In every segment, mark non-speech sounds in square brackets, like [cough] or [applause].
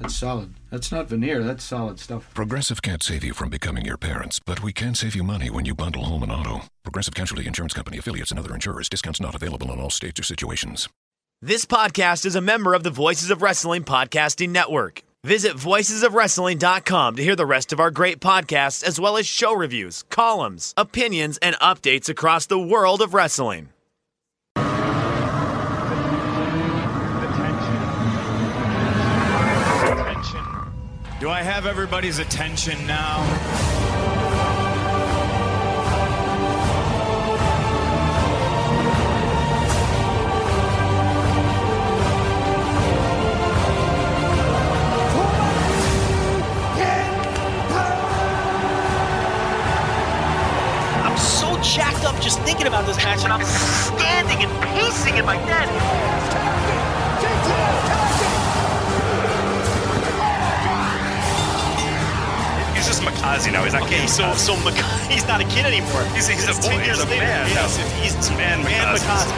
That's solid. That's not veneer, that's solid stuff. Progressive can't save you from becoming your parents, but we can save you money when you bundle home and auto. Progressive Casualty Insurance Company affiliates and other insurers. Discounts not available in all states or situations. This podcast is a member of the Voices of Wrestling Podcasting Network. Visit voicesofwrestling.com to hear the rest of our great podcasts, as well as show reviews, columns, opinions, and updates across the world of wrestling. Do I have everybody's attention now? I'm so jacked up just thinking about this match, and I'm standing and pacing in my bed. He's just Makazi now. He's not Okay, King so Makazi. so Mc- [laughs] he's not a kid anymore. He's- he's a boy, ten he's a later. man Yeah, he's, he's Man Makazi. Makazi.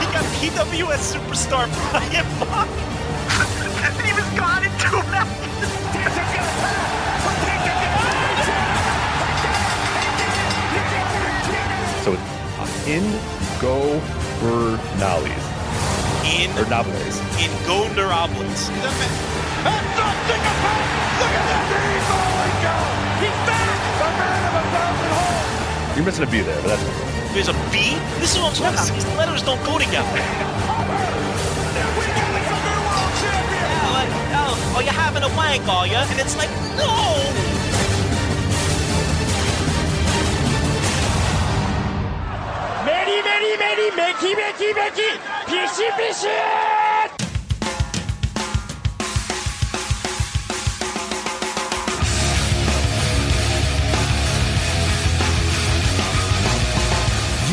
He got PWS superstar Brian Mock. [laughs] and he was gone in two minutes. So it's in go Bernalis. In Or Nables. in Gondarables. You're missing a B there, but that's There's a B. This is what I'm talking about. These letters don't go together. Yeah, like, oh, oh, you're having a wank, are you? And it's like, no.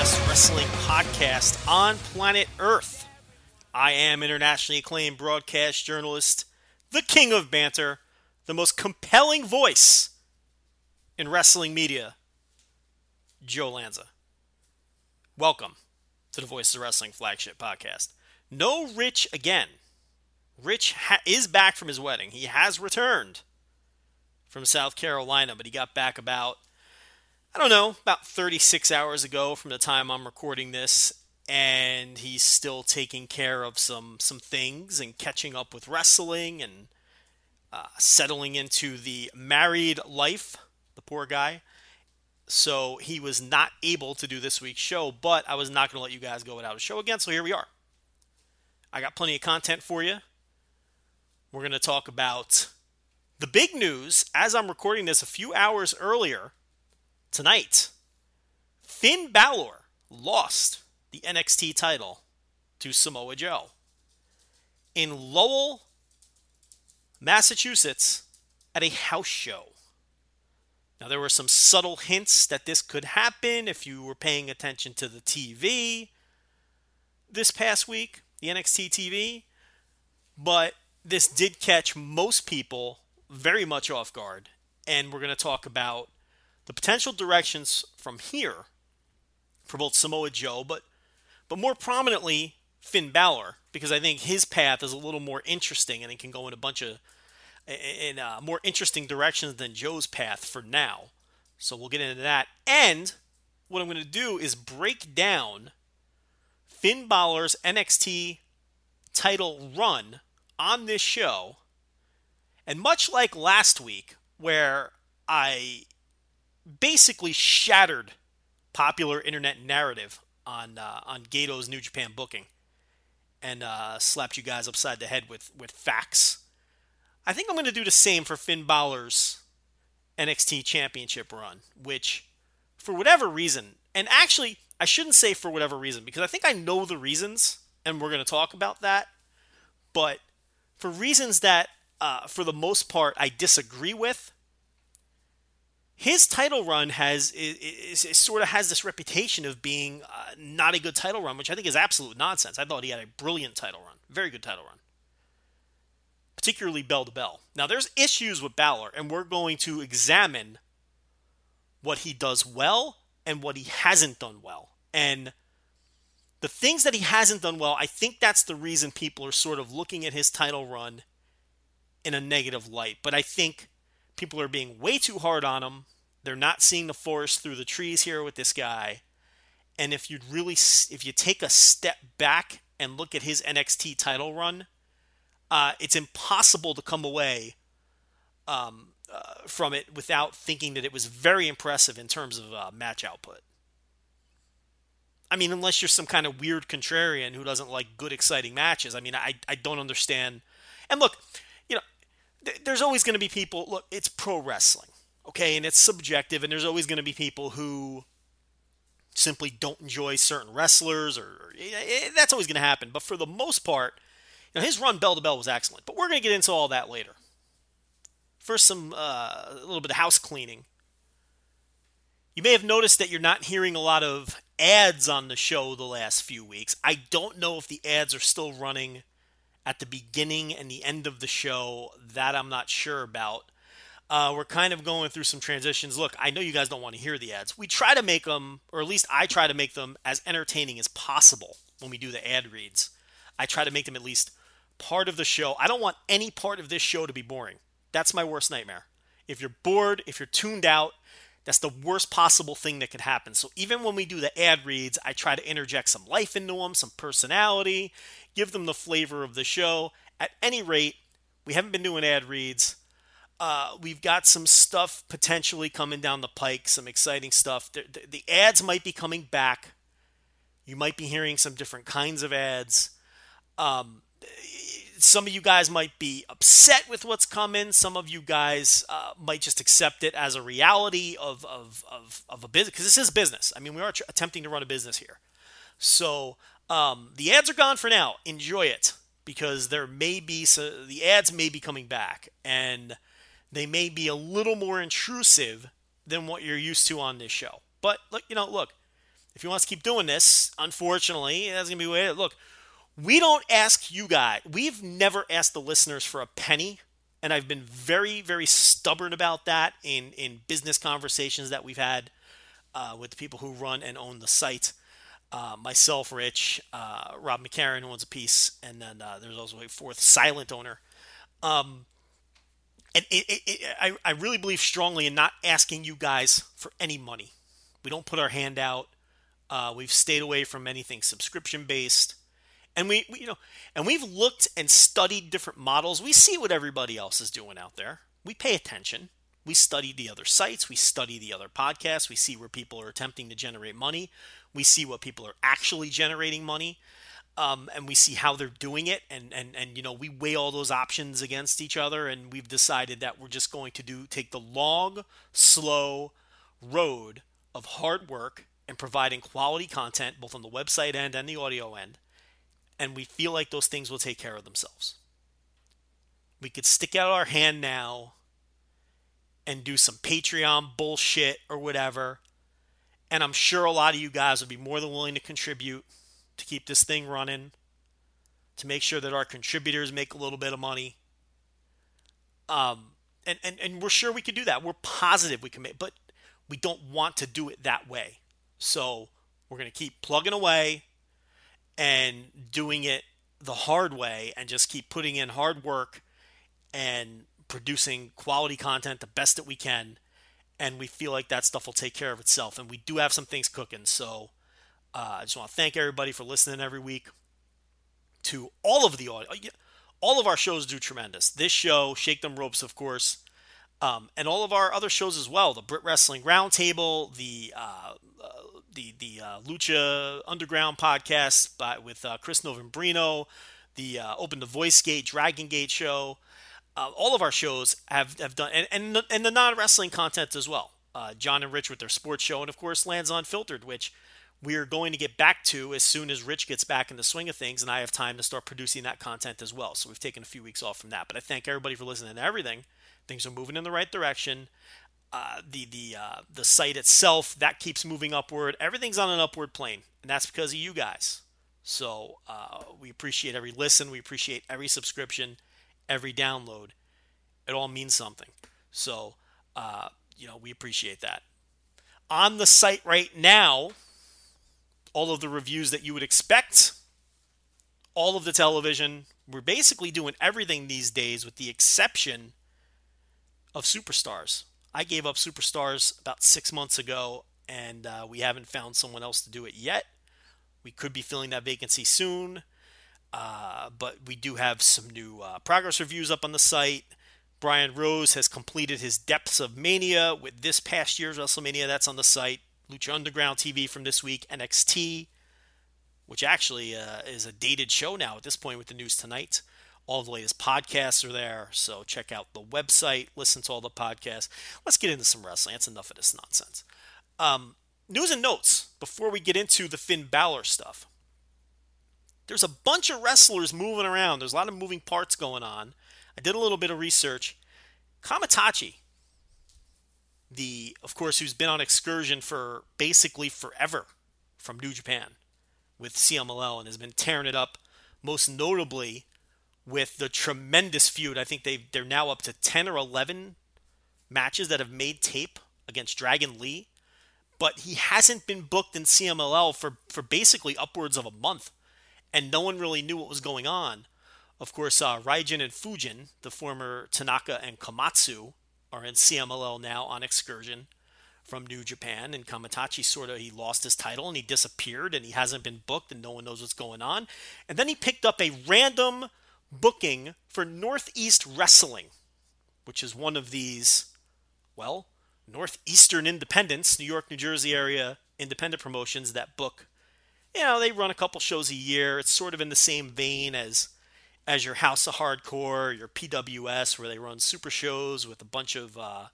best wrestling podcast on planet Earth. I am internationally acclaimed broadcast journalist, the king of banter, the most compelling voice in wrestling media, Joe Lanza. Welcome to the Voices of Wrestling flagship podcast. No Rich again. Rich ha- is back from his wedding. He has returned from South Carolina, but he got back about I don't know, about 36 hours ago from the time I'm recording this, and he's still taking care of some some things and catching up with wrestling and uh, settling into the married life. The poor guy. So he was not able to do this week's show, but I was not going to let you guys go without a show again. So here we are. I got plenty of content for you. We're going to talk about the big news as I'm recording this a few hours earlier tonight, Finn Balor lost the NXT title to Samoa Joe. In Lowell, Massachusetts, at a house show. Now, there were some subtle hints that this could happen if you were paying attention to the TV this past week, the NXT TV, but this did catch most people very much off guard. And we're going to talk about the potential directions from here for both Samoa Joe, but but more prominently Finn Balor, because I think his path is a little more interesting and it can go in a bunch of in uh, more interesting directions than Joe's path for now. So we'll get into that. And what I'm going to do is break down Finn Balor's NXT title run on this show. And much like last week, where I basically shattered popular internet narrative on uh, on Gedo's New Japan booking. and uh, slapped you guys upside the head with with facts. I think I'm going to do the same for Finn Balor's NXT Championship run, which, for whatever reason, and actually, I shouldn't say for whatever reason because I think I know the reasons, and we're going to talk about that. But for reasons that, uh, for the most part, I disagree with, his title run has is, is, sort of has this reputation of being uh, not a good title run, which I think is absolute nonsense. I thought he had a brilliant title run, very good title run, particularly bell to bell. Now there's issues with Balor, and we're going to examine what he does well and what he hasn't done well, and the things that he hasn't done well. I think that's the reason people are sort of looking at his title run in a negative light. But I think People are being way too hard on him. They're not seeing the forest through the trees here with this guy. And if you'd really, if you take a step back and look at his NXT title run, uh, it's impossible to come away um, uh, from it without thinking that it was very impressive in terms of uh, match output. I mean, unless you're some kind of weird contrarian who doesn't like good, exciting matches. I mean, I, I don't understand. And look, there's always going to be people. Look, it's pro wrestling, okay, and it's subjective, and there's always going to be people who simply don't enjoy certain wrestlers, or, or that's always going to happen. But for the most part, you know, his run bell to bell was excellent. But we're going to get into all that later. First, some uh, a little bit of house cleaning. You may have noticed that you're not hearing a lot of ads on the show the last few weeks. I don't know if the ads are still running at the beginning and the end of the show. That I'm not sure about. Uh, we're kind of going through some transitions. Look, I know you guys don't want to hear the ads. We try to make them, or at least I try to make them as entertaining as possible when we do the ad reads. I try to make them at least part of the show. I don't want any part of this show to be boring. That's my worst nightmare. If you're bored, if you're tuned out, that's the worst possible thing that could happen. So even when we do the ad reads, I try to interject some life into them, some personality, give them the flavor of the show. At any rate, we haven't been doing ad reads. Uh, we've got some stuff potentially coming down the pike, some exciting stuff. The, the, the, ads might be coming back. You might be hearing some different kinds of ads. Um, some of you guys might be upset with what's coming. Some of you guys uh, might just accept it as a reality of, of, of, of a business, because this is business. I mean, we are tr- attempting to run a business here. So um, the ads are gone for now. Enjoy it because there may be so the ads may be coming back and they may be a little more intrusive than what you're used to on this show. But look, you know, look, if you want to keep doing this, unfortunately, that's gonna be way. Look, we don't ask you guys. We've never asked the listeners for a penny, and I've been very, very stubborn about that in in business conversations that we've had uh, with the people who run and own the site uh, myself, Rich, uh, Rob McCarron owns a piece, and then uh, there's also a fourth silent owner. Um, and it, it, it, I, I really believe strongly in not asking you guys for any money. We don't put our hand out. Uh, we've stayed away from anything subscription based, and we, we, you know, and we've looked and studied different models. We see what everybody else is doing out there. We pay attention. We study the other sites. We study the other podcasts. We see where people are attempting to generate money. We see what people are actually generating money. Um, and we see how they're doing it and, and and you know we weigh all those options against each other and we've decided that we're just going to do take the long slow road of hard work and providing quality content both on the website end and the audio end and we feel like those things will take care of themselves we could stick out our hand now and do some patreon bullshit or whatever and I'm sure a lot of you guys would be more than willing to contribute to keep this thing running, to make sure that our contributors make a little bit of money. Um, and, and, and we're sure we could do that. We're positive we can make, but we don't want to do it that way. So we're going to keep plugging away and doing it the hard way and just keep putting in hard work and producing quality content the best that we can and we feel like that stuff will take care of itself. And we do have some things cooking. So uh, I just want to thank everybody for listening every week to all of the audio. All of our shows do tremendous. This show, Shake Them Ropes, of course, Um, and all of our other shows as well the Brit Wrestling Roundtable, the uh, uh, the the uh, Lucha Underground podcast by, with uh, Chris Novembrino, the uh, Open the Voice Gate, Dragon Gate show. Uh, all of our shows have, have done, and, and, the, and the non wrestling content as well. Uh, John and Rich with their sports show, and of course, Lanza Unfiltered, which we are going to get back to as soon as Rich gets back in the swing of things and I have time to start producing that content as well. So we've taken a few weeks off from that. But I thank everybody for listening to everything. Things are moving in the right direction. Uh, the the uh, the site itself that keeps moving upward. Everything's on an upward plane, and that's because of you guys. So uh, we appreciate every listen. We appreciate every subscription, every download. It all means something. So uh, you know we appreciate that. On the site right now, all of the reviews that you would expect, all of the television. We're basically doing everything these days, with the exception of superstars. I gave up superstars about six months ago, and uh, we haven't found someone else to do it yet. We could be filling that vacancy soon, uh, but we do have some new uh, progress reviews up on the site. Brian Rose has completed his Depths of Mania with this past year's WrestleMania. That's on the site. Lucha Underground TV from this week, NXT, which actually uh, is a dated show now at this point with the news tonight. All the latest podcasts are there, so check out the website, listen to all the podcasts. Let's get into some wrestling. That's enough of this nonsense. Um, news and notes before we get into the Finn Balor stuff. There's a bunch of wrestlers moving around. There's a lot of moving parts going on. I did a little bit of research. Kamaitachi, the of course who's been on excursion for basically forever from New Japan with CMLL and has been tearing it up most notably with the tremendous feud. I think they they're now up to 10 or 11 matches that have made tape against Dragon Lee, but he hasn't been booked in CMLL for for basically upwards of a month, and no one really knew what was going on. Of course, uh, Raijin and Fujin, the former Tanaka and Komatsu, are in CMLL now on excursion from New Japan. And Kamaitachi sort of he lost his title and he disappeared and he hasn't been booked and no one knows what's going on. And then he picked up a random booking for Northeast Wrestling, which is one of these, well, Northeastern Independents, New York, New Jersey area independent promotions that book. You know, they run a couple shows a year. It's sort of in the same vein as as your House of Hardcore, your PWS, where they run super shows with a bunch of uh,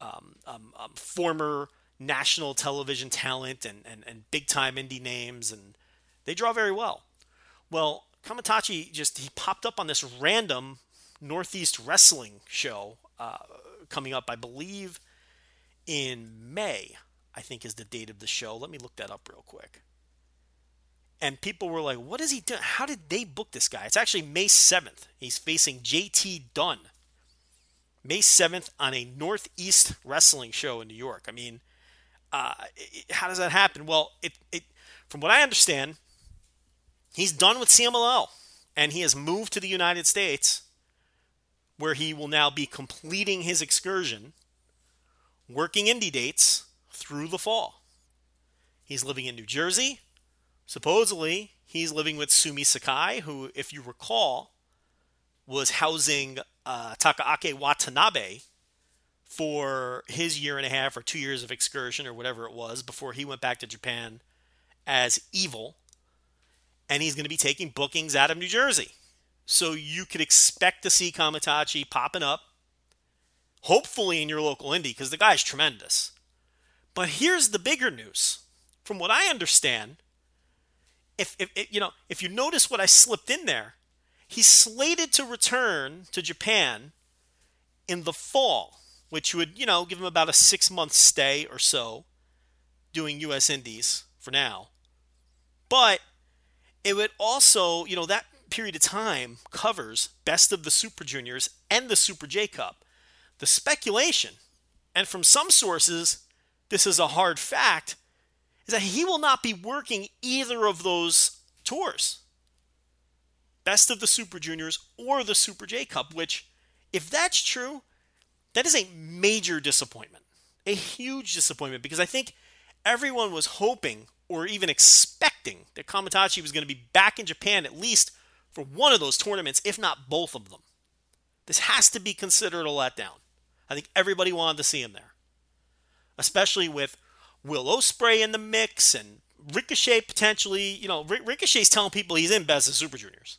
um, um, um, former national television talent and, and, and big time indie names, and they draw very well. Well, Kamaitachi just he popped up on this random Northeast Wrestling show uh, coming up, I believe, in May. I think is the date of the show. Let me look that up real quick and people were like, "What is he doing? How did they book this guy?" It's actually May seventh. He's facing JT Dunn. May seventh on a Northeast Wrestling show in New York. I mean, uh, it, how does that happen? Well, it, it from what I understand, he's done with CMLL, and he has moved to the United States, where he will now be completing his excursion, working indie dates through the fall. He's living in New Jersey. Supposedly, he's living with Sumi Sakai, who, if you recall, was housing uh, Takaaki Watanabe for his year and a half or two years of excursion or whatever it was before he went back to Japan as evil. And he's going to be taking bookings out of New Jersey. So you could expect to see Kamaitachi popping up, hopefully in your local indie, because the guy's tremendous. But here's the bigger news. From what I understand, if, if, if, you know if you notice what I slipped in there, he's slated to return to Japan in the fall, which would you know give him about a six month stay or so, doing U.S. Indies for now. But it would also you know that period of time covers Best of the Super Juniors and the Super J Cup. The speculation, and from some sources, this is a hard fact is that he will not be working either of those tours best of the Super Juniors or the Super J Cup, which, if that's true, that is a major disappointment. A huge disappointment because I think everyone was hoping or even expecting that Kamaitachi was going to be back in Japan at least for one of those tournaments, if not both of them. This has to be considered a letdown. I think everybody wanted to see him there, especially with Will Ospreay in the mix and Ricochet potentially. You know, Ricochet's telling people he's in Best of Super Juniors.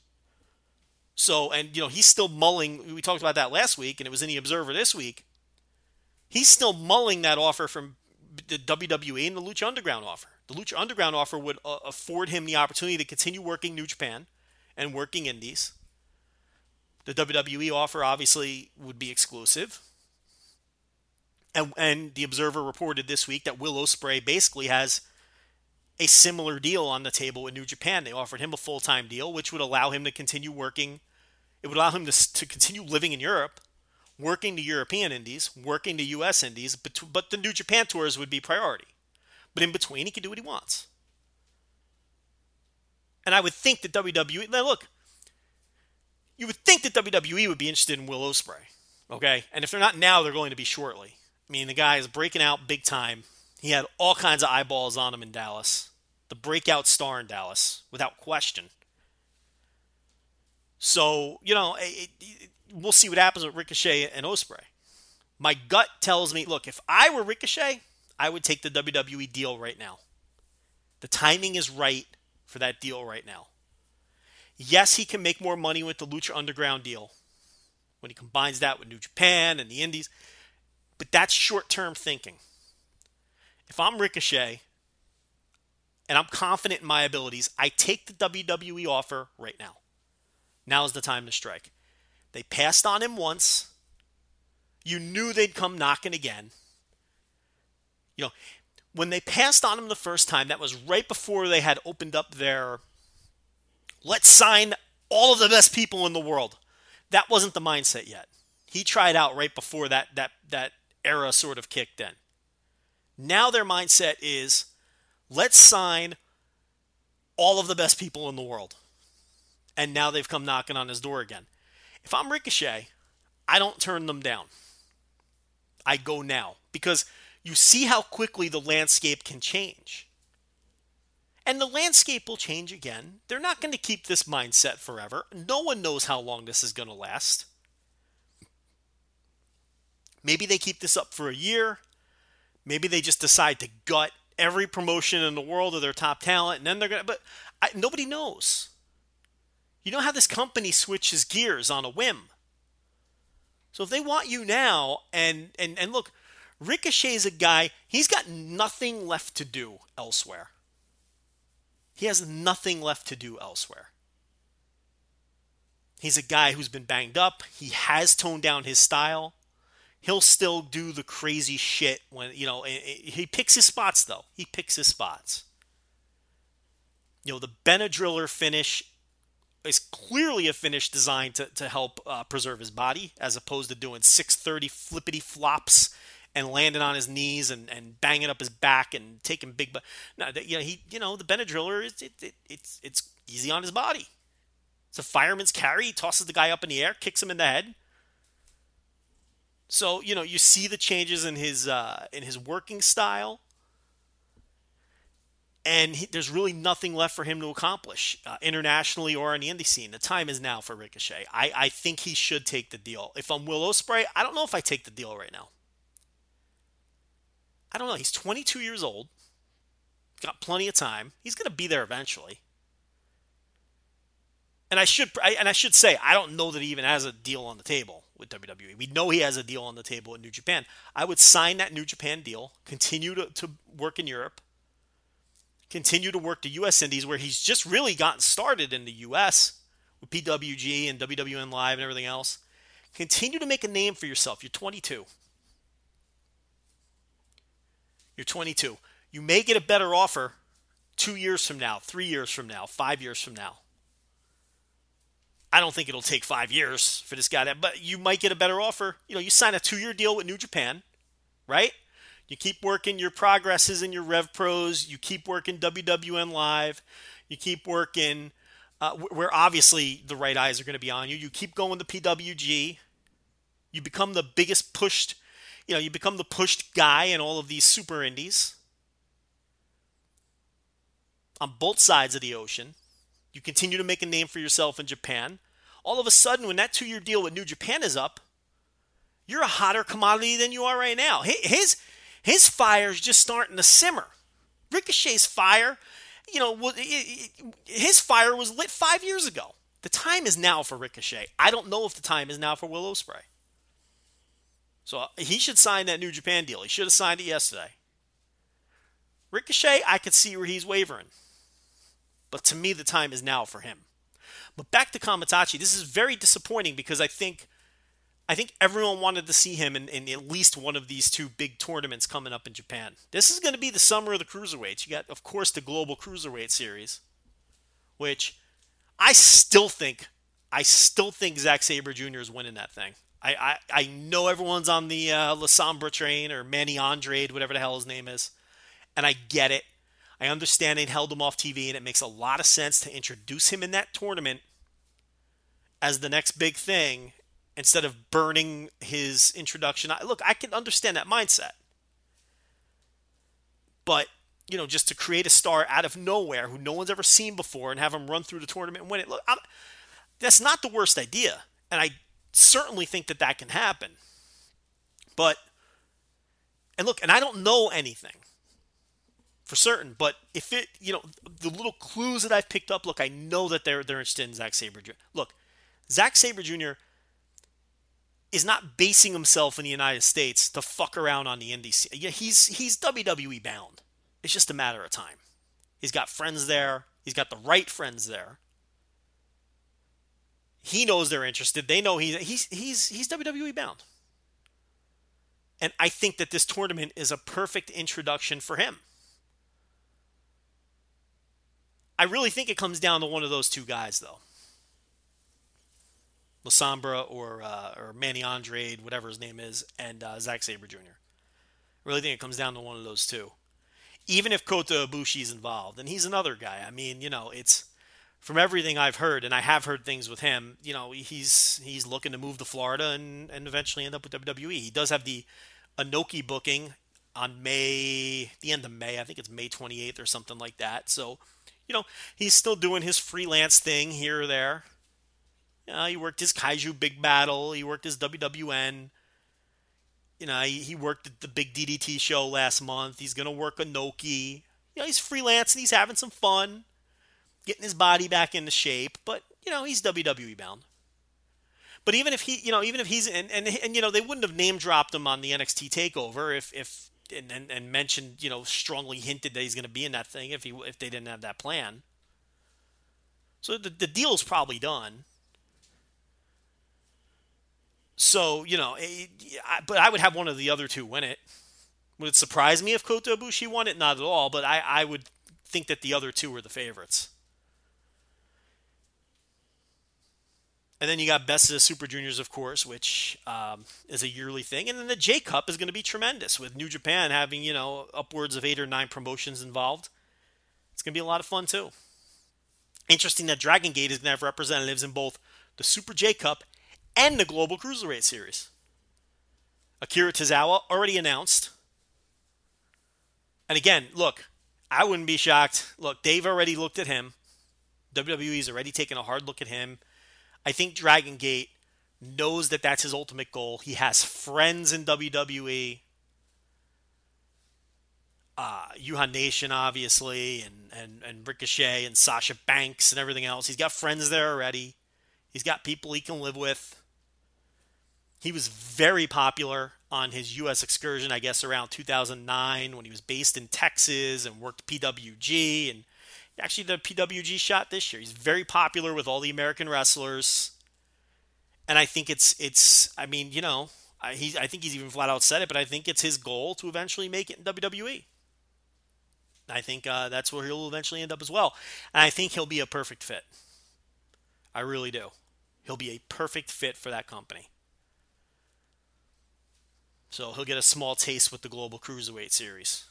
So, and you know, he's still mulling. We talked about that last week, and it was in the Observer this week. He's still mulling that offer from the WWE and the Lucha Underground offer. The Lucha Underground offer would uh, afford him the opportunity to continue working New Japan and working Indies. The WWE offer obviously would be exclusive. And, and the Observer reported this week that Will Ospreay basically has a similar deal on the table in New Japan. They offered him a full time deal, which would allow him to continue working. It would allow him to, to continue living in Europe, working the European Indies, working the U.S. Indies, but, but the New Japan tours would be priority. But in between, he can do what he wants. And I would think that WWE. Now, look, you would think that WWE would be interested in Will Ospreay, okay? And if they're not now, they're going to be shortly. I mean, the guy is breaking out big time. He had all kinds of eyeballs on him in Dallas. The breakout star in Dallas, without question. So, you know, it, it, we'll see what happens with Ricochet and Ospreay. My gut tells me, look, if I were Ricochet, I would take the WWE deal right now. The timing is right for that deal right now. Yes, he can make more money with the Lucha Underground deal when he combines that with New Japan and the Indies, but that's short term thinking. If I'm Ricochet and I'm confident in my abilities, I take the WWE offer right now. Now is the time to strike. They passed on him once. You knew they'd come knocking again. You know, when they passed on him the first time, that was right before they had opened up their let's sign all of the best people in the world. That wasn't the mindset yet. He tried out right before that that that era sort of kicked in. Now their mindset is let's sign all of the best people in the world. And now they've come knocking on his door again. If I'm Ricochet, I don't turn them down. I go now because you see how quickly the landscape can change. And the landscape will change again. They're not going to keep this mindset forever. No one knows how long this is going to last. Maybe they keep this up for a year. Maybe they just decide to gut every promotion in the world of their top talent, and then they're to. But I, nobody knows. You know how this company switches gears on a whim. So if they want you now, and and and look, Ricochet's a guy. He's got nothing left to do elsewhere. He has nothing left to do elsewhere. He's a guy who's been banged up. He has toned down his style he'll still do the crazy shit when you know he picks his spots though. He picks his spots. You know the benadryller finish is clearly a finish designed to, to help uh, preserve his body as opposed to doing 630 flippity flops and landing on his knees and, and banging up his back and taking big but no you know he you know the benadryller is it, it, it's it's easy on his body. It's a fireman's carry. He tosses the guy up in the air kicks him in the head so you know you see the changes in his uh, in his working style, and he, there's really nothing left for him to accomplish uh, internationally or on the indie scene. The time is now for Ricochet. I, I think he should take the deal. If I'm Will Ospreay, I don't know if I take the deal right now. I don't know. He's 22 years old, got plenty of time. He's going to be there eventually. And I should I, and I should say I don't know that he even has a deal on the table with WWE. We know he has a deal on the table in New Japan. I would sign that New Japan deal, continue to, to work in Europe, continue to work the U.S. Indies where he's just really gotten started in the U.S. with PWG and WWN Live and everything else. Continue to make a name for yourself. You're 22. You're 22. You may get a better offer two years from now, three years from now, five years from now. I don't think it'll take five years for this guy to, but you might get a better offer. You know, you sign a two year deal with New Japan, right? You keep working your progresses and your Rev Pros. You keep working WWN Live. You keep working uh, where obviously the right eyes are going to be on you. You keep going to PWG. You become the biggest pushed, you know, you become the pushed guy in all of these super indies on both sides of the ocean. You continue to make a name for yourself in Japan all of a sudden, when that two year deal with New Japan is up, You're a hotter commodity than you are right now. His his fire is just starting to simmer. Ricochet's fire, you know, his fire was lit five years ago. The time is now for Ricochet. I don't know if the time is now for Will Ospreay. So uh, he should sign that New Japan deal. He should have signed it yesterday. Ricochet, I could see where he's wavering. But to me, the time is now for him. But back to Kamaitachi, this is very disappointing because I think I think everyone wanted to see him in, in at least one of these two big tournaments coming up in Japan. This is going to be the summer of the cruiserweights. You got, of course, the Global Cruiserweight Series, which I still think, I still think Zack Sabre Jr. is winning that thing. I, I, I know everyone's on the uh, La Sombra train or Manny Andrade, whatever the hell his name is, and I get it. I understand they held him off TV, and it makes a lot of sense to introduce him in that tournament as the next big thing instead of burning his introduction. Look, I can understand that mindset. But, you know, just to create a star out of nowhere who no one's ever seen before and have him run through the tournament and win it, look, I'm, that's not the worst idea. And I certainly think that that can happen. But, and look, and I don't know anything for certain, but if it, you know, the little clues that I've picked up, look, I know that they're, they're interested in Zack Sabre Jr. Look, Zack Sabre Jr is not basing himself in the United States to fuck around on the NDC. Yeah, he's he's WWE bound. It's just a matter of time. He's got friends there. He's got the right friends there. He knows they're interested. They know he's he's he's he's WWE bound. And I think that this tournament is a perfect introduction for him. I really think it comes down to one of those two guys, though. La Sombra or uh, or Manny Andrade, whatever his name is, and uh, Zack Sabre Jr. I really think it comes down to one of those two. Even if Kota Ibushi is involved, and he's another guy. I mean, you know, it's from everything I've heard, and I have heard things with him. You know, he's he's looking to move to Florida and and eventually end up with WWE. He does have the Inoki booking on May, the end of May. I think it's May 28th or something like that. So, you know, he's still doing his freelance thing here or there. Uh, he worked his Kaiju Big Battle. He worked his WWN. You know, he, he worked at the Big DDT show last month. He's going to work Inoki. You know, he's freelancing. He's having some fun, getting his body back into shape. But, you know, he's WWE bound. But even if he, you know, even if he's, and, and, and you know, they wouldn't have name dropped him on the NXT takeover if, if, and, and, and mentioned, you know, strongly hinted that he's going to be in that thing if he, if they didn't have that plan. So the, the deal's probably done. So you know, it, eh, but I would have one of the other two win it. Would it surprise me if Kota Ibushi won it? Not at all. But I, I would think that the other two were the favorites. And then you got Best of the Super Juniors, of course, which um, is a yearly thing. And then the J Cup is going to be tremendous with New Japan having, you know, upwards of eight or nine promotions involved. It's going to be a lot of fun, too. Interesting that Dragon Gate is going to have representatives in both the Super J Cup and the Global Cruiserweight Series. Akira Tozawa already announced. And again, look, I wouldn't be shocked. Look, they've already looked at him. WWE's already taken a hard look at him. I think Dragon Gate knows that that's his ultimate goal. He has friends in WWE. Uh, Uhaa Nation, obviously, and, and, and Ricochet and Sasha Banks and everything else. He's got friends there already. He's got people he can live with. He was very popular on his U.S. excursion, I guess, around 2009 when he was based in Texas and worked PWG. And actually, the PWG shot this year. He's very popular with all the American wrestlers. And I think it's, it's I mean, you know, I, he, I think he's even flat out said it, but I think it's his goal to eventually make it in WWE. I think uh, that's where he'll eventually end up as well. And I think he'll be a perfect fit. I really do. He'll be a perfect fit for that company. So he'll get a small taste with the Global Cruiserweight Series.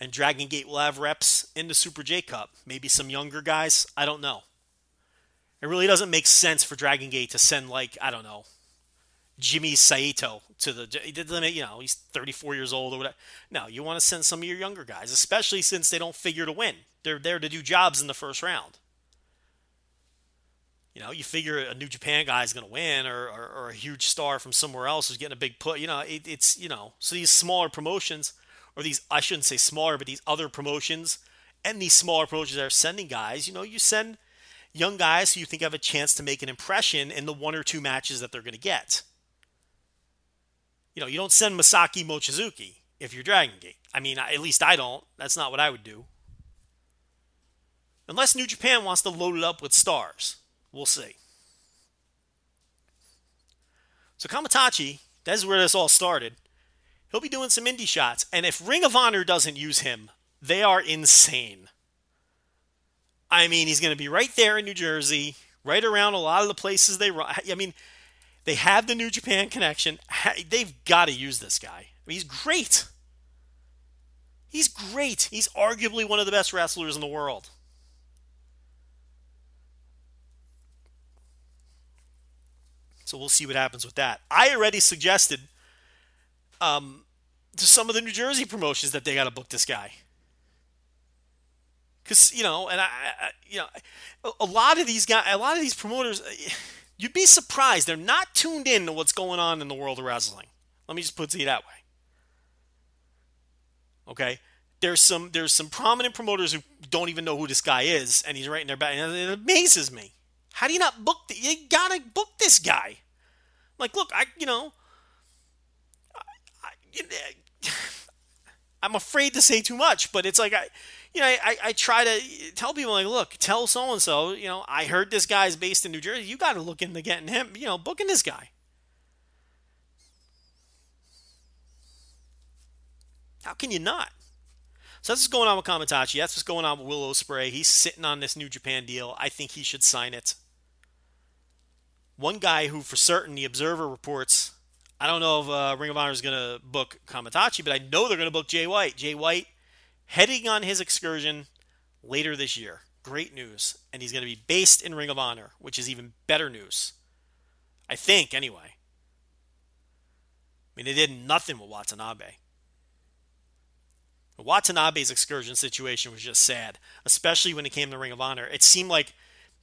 And Dragon Gate will have reps in the Super J Cup. Maybe some younger guys. I don't know. It really doesn't make sense for Dragon Gate to send, like, I don't know, Jimmy Saito to the, you know, he's 34 years old or whatever. No, you want to send some of your younger guys, especially since they don't figure to win. They're there to do jobs in the first round. You know, you figure a New Japan guy is going to win, or, or, or, a huge star from somewhere else who's getting a big put. You know, it, it's you know, so these smaller promotions, or these I shouldn't say smaller, but these other promotions, and these smaller promotions are sending guys. You know, you send young guys who you think have a chance to make an impression in the one or two matches that they're going to get. You know, you don't send Masaaki Mochizuki if you're Dragon Gate. I mean, at least I don't. That's not what I would do. Unless New Japan wants to load it up with stars. We'll see. So Kamaitachi, that's where this all started. He'll be doing some indie shots. And if Ring of Honor doesn't use him, they are insane. I mean, he's going to be right there in New Jersey, right around a lot of the places they run. I mean, they have the New Japan connection. They've got to use this guy. I mean, he's great. He's great. He's arguably one of the best wrestlers in the world. So we'll see what happens with that. I already suggested um, to some of the New Jersey promotions that they got to book this guy. Because you know, and I, I, you know, a lot of these guys, a lot of these promoters, [sighs] you'd be surprised they're not tuned in to what's going on in the world of wrestling. Let me just put it that way. Okay, there's some there's some prominent promoters who don't even know who this guy is, and he's right in their back. And it amazes me. How do you not book? The, you gotta book this guy. Like, look, I you know, I, I, [laughs] I'm afraid to say too much, but it's like I, you know, I, I try to tell people like, look, tell so and so, you know, I heard this guy's based in New Jersey. You got to look into getting him, you know, booking this guy. How can you not? So that's what's going on with Kamaitachi. That's what's going on with Will Ospreay. He's sitting on this New Japan deal. I think he should sign it. One guy who, for certain, the Observer reports, I don't know if uh, Ring of Honor is going to book Kamaitachi, but I know they're going to book Jay White. Jay White heading on his excursion later this year. Great news. And he's going to be based in Ring of Honor, which is even better news. I think, anyway. I mean, they did nothing with Watanabe. Watanabe's excursion situation was just sad, especially when it came to Ring of Honor. It seemed like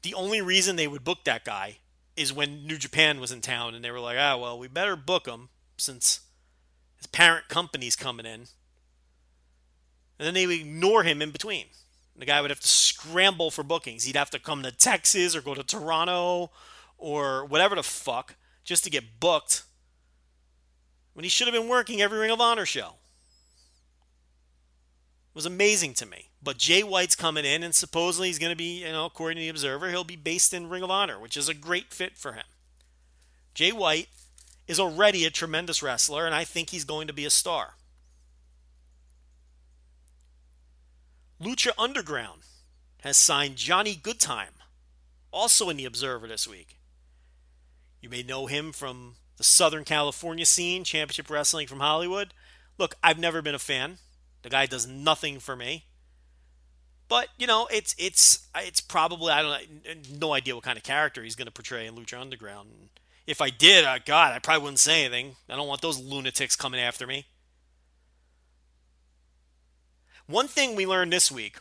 the only reason they would book that guy is when New Japan was in town and they were like, ah, well, we better book him since his parent company's coming in. And then they would ignore him in between. The guy would have to scramble for bookings. He'd have to come to Texas or go to Toronto or whatever the fuck just to get booked when he should have been working every Ring of Honor show It was amazing to me. But Jay White's coming in, and supposedly he's going to be, you know, according to the Observer, he'll be based in Ring of Honor, which is a great fit for him. Jay White is already a tremendous wrestler, and I think he's going to be a star. Lucha Underground has signed Johnny Goodtime, also in the Observer this week. You may know him from the Southern California scene, Championship Wrestling from Hollywood. Look, I've never been a fan. The guy does nothing for me. But you know, it's it's it's probably I don't no idea what kind of character he's going to portray in Lucha Underground. If I did, uh, God, I probably wouldn't say anything. I don't want those lunatics coming after me. One thing we learned this week,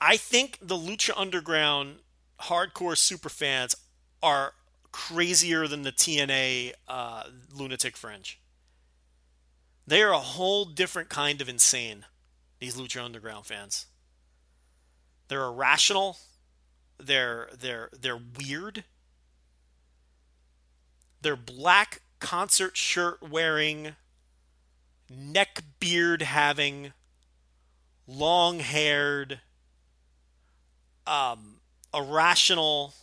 I think the Lucha Underground hardcore super fans are crazier than the TNA uh, lunatic fringe. They are a whole different kind of insane, these Lucha Underground fans. They're irrational. They're they're they're weird. They're black concert shirt wearing, neck beard having, long haired, um, irrational,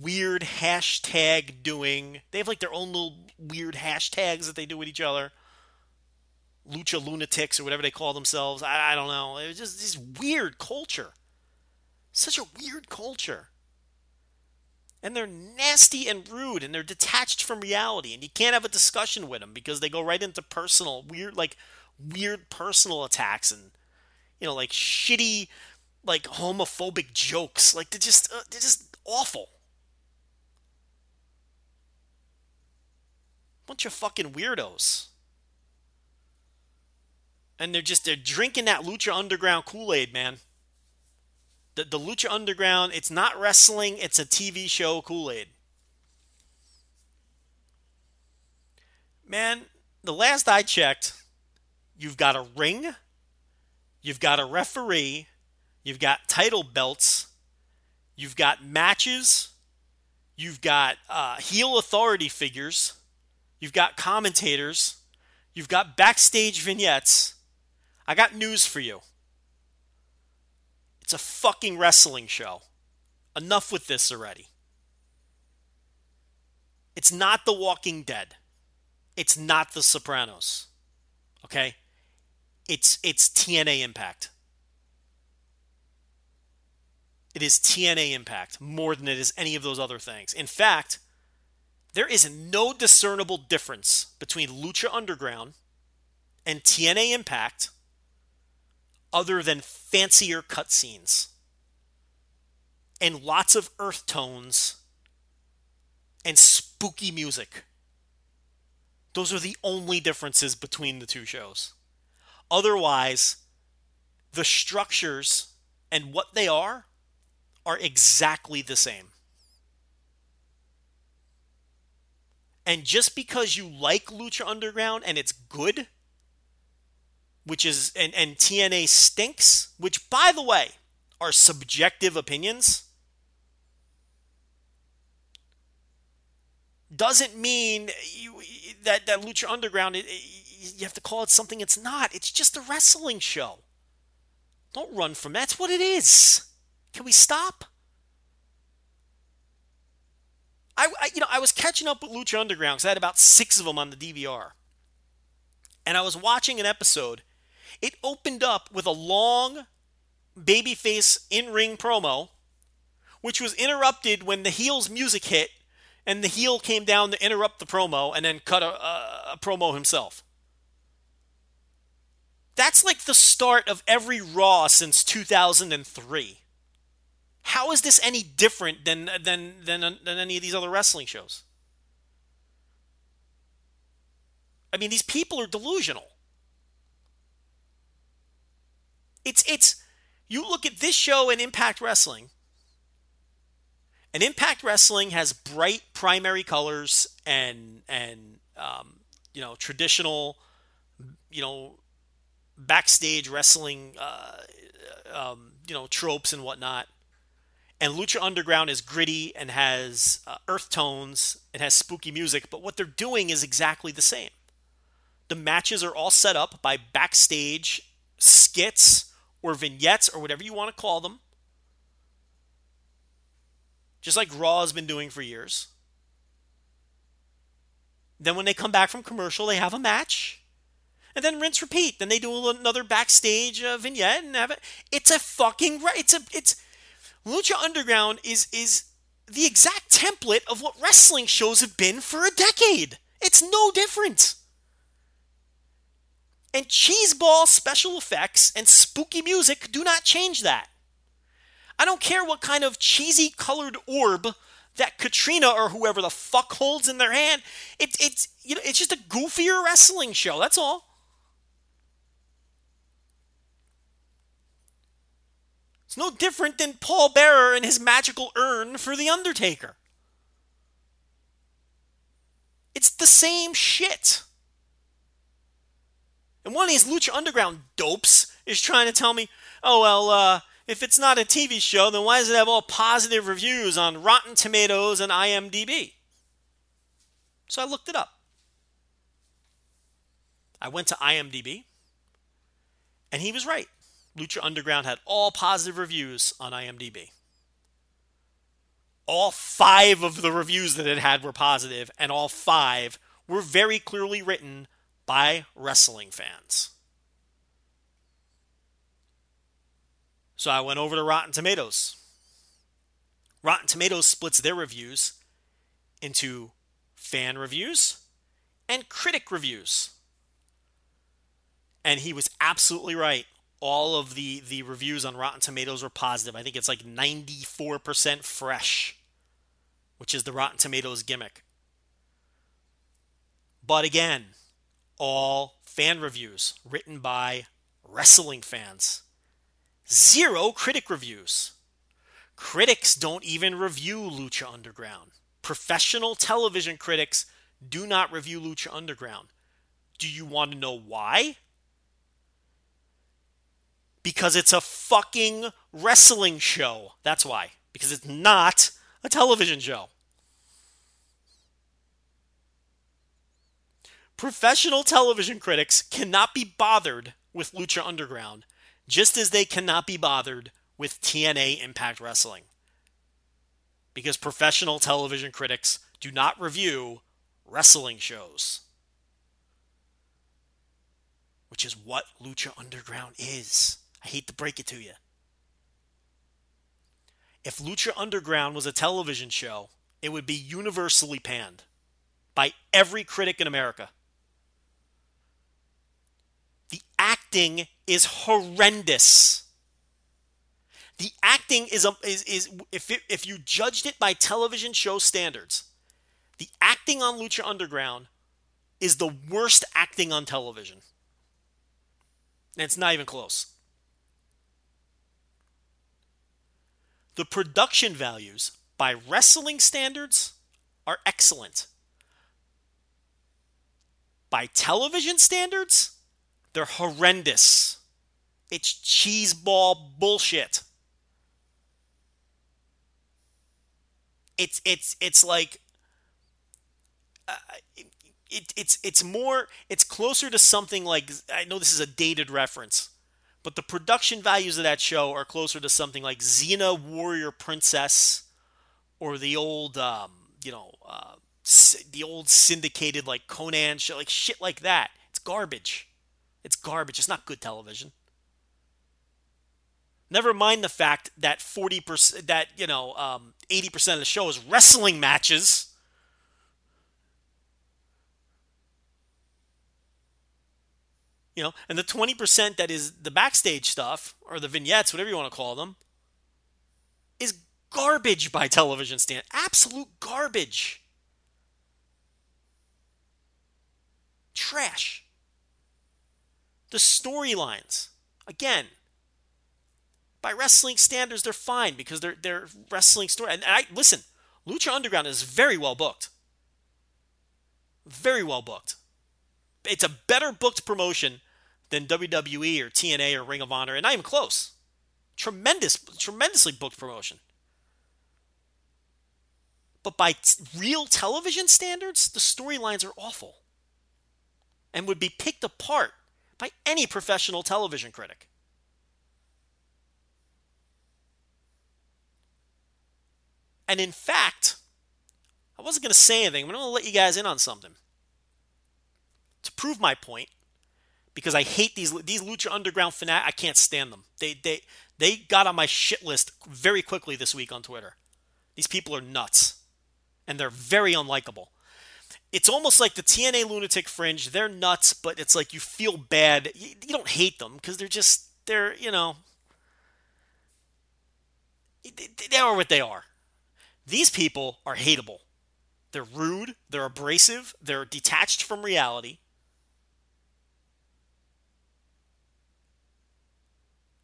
weird hashtag doing. They have like their own little weird hashtags that they do with each other lucha lunatics or whatever they call themselves. I, I don't know. It was just this weird culture. Such a weird culture. And they're nasty and rude and they're detached from reality. And you can't have a discussion with them because they go right into personal, weird, like weird personal attacks and, you know, like shitty, like homophobic jokes. Like they're just, uh, they're just awful. Bunch of fucking weirdos and they're just they're drinking that lucha underground kool-aid man The, the Lucha Underground, it's not wrestling, it's a TV show Kool Aid. Man, the last I checked, you've got a ring, you've got a referee, you've got title belts, you've got matches, you've got uh, heel authority figures, you've got commentators, you've got backstage vignettes. I got news for you. It's a fucking wrestling show. Enough with this already. It's not The Walking Dead. It's not The Sopranos. Okay? It's it's TNA Impact. It is TNA Impact more than it is any of those other things. In fact, there is no discernible difference between Lucha Underground and TNA Impact other than fancier cutscenes and lots of earth tones and spooky music. Those are the only differences between the two shows. Otherwise, the structures and what they are are exactly the same. And just because you like Lucha Underground and it's good which is and, and TNA stinks, which by the way are subjective opinions, doesn't mean you, that that Lucha Underground it, you have to call it something it's not. It's just a wrestling show. Don't run from that. That's what it is. Can we stop? I, I you know I was catching up with Lucha Underground because I had about six of them on the DVR, and I was watching an episode it opened up with a long babyface in ring promo, which was interrupted when the heel's music hit and the heel came down to interrupt the promo and then cut a, a, a promo himself. That's like the start of every Raw since 2003. How is this any different than, than, than, than any of these other wrestling shows? I mean, these people are delusional. It's it's you look at this show in Impact Wrestling. And Impact Wrestling has bright primary colors and and um, you know traditional you know backstage wrestling uh, um, you know tropes and whatnot. And Lucha Underground is gritty and has uh, earth tones. It has spooky music, but what they're doing is exactly the same. The matches are all set up by backstage skits or vignettes or whatever you want to call them. Just like Raw has been doing for years. Then when they come back from commercial, they have a match. And then rinse repeat. Then they do another backstage uh, vignette and have it. It's a fucking it's a it's Lucha Underground is is the exact template of what wrestling shows have been for a decade. It's no different. And cheeseball special effects and spooky music do not change that. I don't care what kind of cheesy colored orb that Catrina or whoever the fuck holds in their hand. It's it's you know it's just a goofier wrestling show. That's all. It's no different than Paul Bearer and his magical urn for the Undertaker. It's the same shit. And one of these Lucha Underground dopes is trying to tell me, oh, well, uh, if it's not a TV show, then why does it have all positive reviews on Rotten Tomatoes and IMDb? So I looked it up. I went to IMDb, and he was right. Lucha Underground had all positive reviews on IMDb. All five of the reviews that it had were positive, and all five were very clearly written by wrestling fans. So I went over to Rotten Tomatoes. Rotten Tomatoes splits their reviews into fan reviews and critic reviews. And he was absolutely right. All of the, the reviews on Rotten Tomatoes were positive. I think it's like 94% fresh, which is the Rotten Tomatoes gimmick. But again, all fan reviews written by wrestling fans. Zero critic reviews. Critics don't even review Lucha Underground. Professional television critics do not review Lucha Underground. Do you want to know why? Because it's a fucking wrestling show. That's why. Because it's not a television show. Professional television critics cannot be bothered with Lucha Underground, just as they cannot be bothered with TNA Impact Wrestling. Because professional television critics do not review wrestling shows. Which is what Lucha Underground is. I hate to break it to you. If Lucha Underground was a television show, it would be universally panned by every critic in America. The acting is horrendous. The acting is a, is, is if it, if you judged it by television show standards, the acting on Lucha Underground is the worst acting on television. And it's not even close. The production values by wrestling standards are excellent. By television standards, they're horrendous. It's cheeseball bullshit. It's it's it's like uh, it, it's it's more it's closer to something like I know this is a dated reference, but the production values of that show are closer to something like Xena Warrior Princess, or the old um, you know uh, the old syndicated like Conan show, like shit like that. It's garbage. It's garbage. It's not good television. Never mind the fact that 40% that, you know, um, 80% of the show is wrestling matches. You know, and the 20% that is the backstage stuff or the vignettes, whatever you want to call them, is garbage by television stand. Absolute garbage. Trash. The storylines, again, by wrestling standards, they're fine because they're they're wrestling story. And I listen, Lucha Underground is very well booked. Very well booked. It's a better booked promotion than WWE or TNA or Ring of Honor, and not even close. Tremendous, tremendously booked promotion. But by t- real television standards, the storylines are awful and would be picked apart by any professional television critic. And in fact, I wasn't going to say anything, but I'm going to let you guys in on something. To prove my point, because I hate these these Lucha Underground fanat, I can't stand them. They they they got on my shit list very quickly this week on Twitter. These people are nuts, and they're very unlikable it's almost like the TNA Lunatic Fringe. They're nuts, but it's like you feel bad. You, you don't hate them because they're just they're you know they are what they are. These people are hateable. They're rude. They're abrasive. They're detached from reality.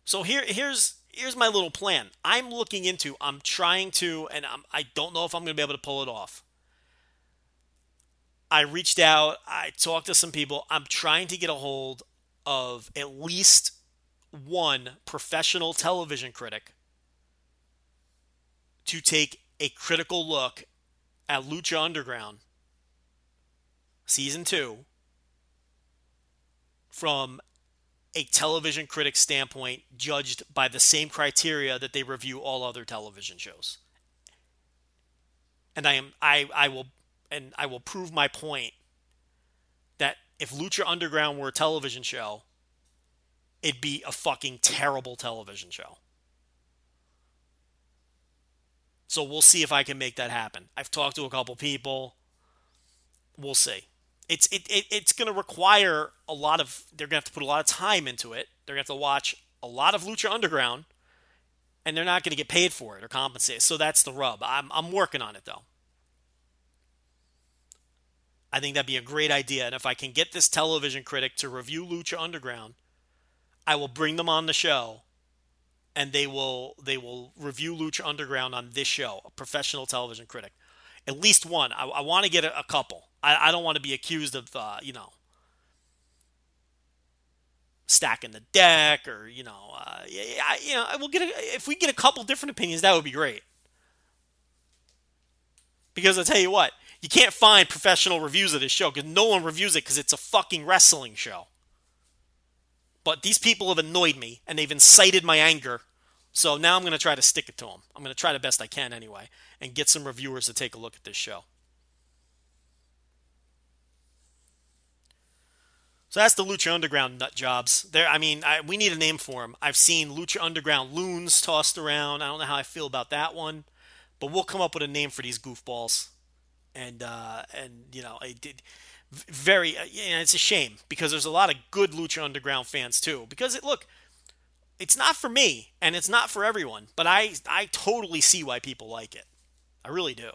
So here here's here's my little plan. I'm looking into. I'm trying to, and I'm, I don't know if I'm going to be able to pull it off. I reached out, I talked to some people. I'm trying to get a hold of at least one professional television critic to take a critical look at Lucha Underground season 2 from a television critic standpoint judged by the same criteria that they review all other television shows. And I am I I will and I will prove my point that if Lucha Underground were a television show, it'd be a fucking terrible television show. So we'll see if I can make that happen. I've talked to a couple people. We'll see. It's it, it it's going to require a lot of. They're going to have to put a lot of time into it. They're going to have to watch a lot of Lucha Underground, and they're not going to get paid for it or compensated. So that's the rub. I'm I'm working on it though. I think that'd be a great idea. And if I can get this television critic to review Lucha Underground, I will bring them on the show and they will they will review Lucha Underground on this show, a professional television critic. At least one. I, I want to get a, a couple. I, I don't want to be accused of uh, you know stacking the deck or you know uh, yeah, you know we'll get a, if we get a couple different opinions that would be great. Because I'll tell you what, you can't find professional reviews of this show because no one reviews it because it's a fucking wrestling show. But these people have annoyed me and they've incited my anger. So now I'm going to try to stick it to them. I'm going to try the best I can anyway and get some reviewers to take a look at this show. So that's the Lucha Underground nut jobs. There, I mean, I, we need a name for them. I've seen Lucha Underground loons tossed around. I don't know how I feel about that one, but we'll come up with a name for these goofballs. And uh, and you know, it did very. Uh, you it's a shame because there's a lot of good Lucha Underground fans too. Because it look, it's not for me and it's not for everyone, but I I totally see why people like it. I really do.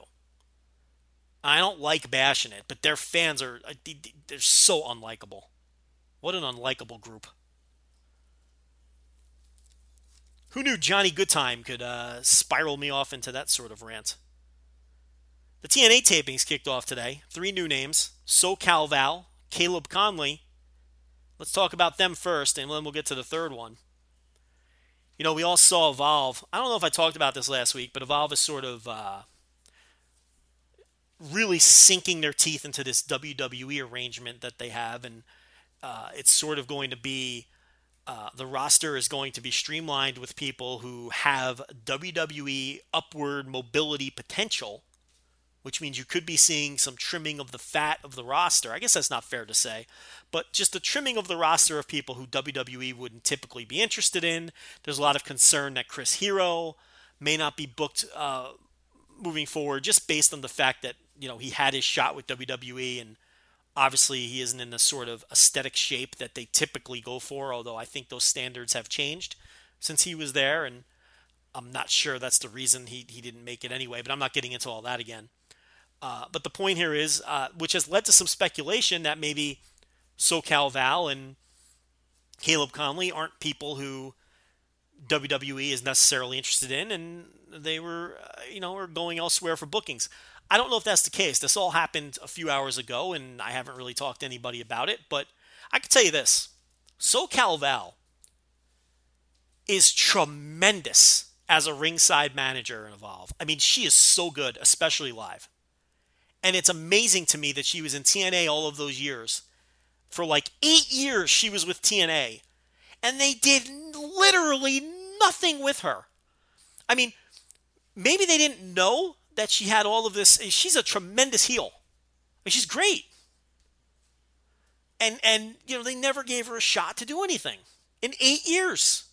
I don't like bashing it, but their fans are uh, they're so unlikable. What an unlikable group. Who knew Johnny Goodtime could uh, spiral me off into that sort of rant? The TNA tapings kicked off today. Three new names SoCal Val, Caleb Conley. Let's talk about them first, and then we'll get to the third one. You know, we all saw Evolve. I don't know if I talked about this last week, but Evolve is sort of uh, really sinking their teeth into this WWE arrangement that they have, and uh, it's sort of going to be uh, the roster is going to be streamlined with people who have WWE upward mobility potential, which means you could be seeing some trimming of the fat of the roster. I guess that's not fair to say, but just the trimming of the roster of people who WWE wouldn't typically be interested in. There's a lot of concern that Chris Hero may not be booked uh, moving forward, just based on the fact that you know he had his shot with WWE and Obviously, he isn't in the sort of aesthetic shape that they typically go for, although I think those standards have changed since he was there, and I'm not sure that's the reason he, he didn't make it anyway, but I'm not getting into all that again. Uh, but the point here is, uh, which has led to some speculation that maybe SoCal Val and Caleb Conley aren't people who WWE is necessarily interested in, and they were, uh, you know, are going elsewhere for bookings. I don't know if that's the case. This all happened a few hours ago, and I haven't really talked to anybody about it. But I can tell you this: SoCal Val is tremendous as a ringside manager in Evolve. I mean, she is so good, especially live. And it's amazing to me that she was in TNA all of those years. For like eight years, she was with TNA, and they did literally nothing with her. I mean, maybe they didn't know that she had all of this. She's a tremendous heel. She's great. And and you know they never gave her a shot to do anything in eight years.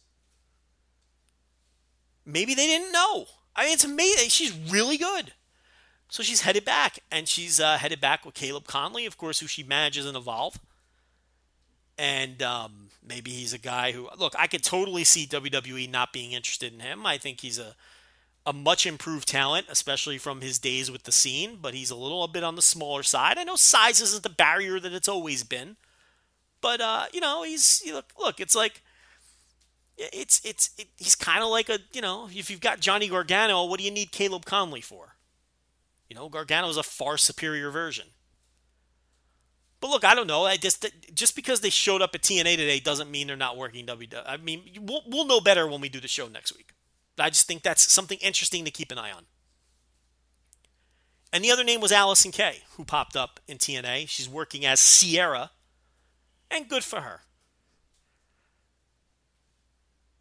Maybe they didn't know. I mean, it's amazing. She's really good. So she's headed back, and she's uh, headed back with Caleb Conley, of course, who she manages in Evolve. And um, maybe he's a guy who, look, I could totally see WWE not being interested in him. I think he's a a much improved talent, especially from his days with the scene, but he's a little a bit on the smaller side. I know size isn't the barrier that it's always been, but uh, you know he's you look look it's like it's it's it, he's kind of like a you know if you've got Johnny Gargano, what do you need Caleb Conley for? You know Gargano is a far superior version. But look, I don't know. I just just because they showed up at TNA today doesn't mean they're not working WWE. I mean, we'll, we'll know better when we do the show next week. I just think that's something interesting to keep an eye on. And the other name was Allysin Kay, who popped up in TNA. She's working as Sienna, and good for her.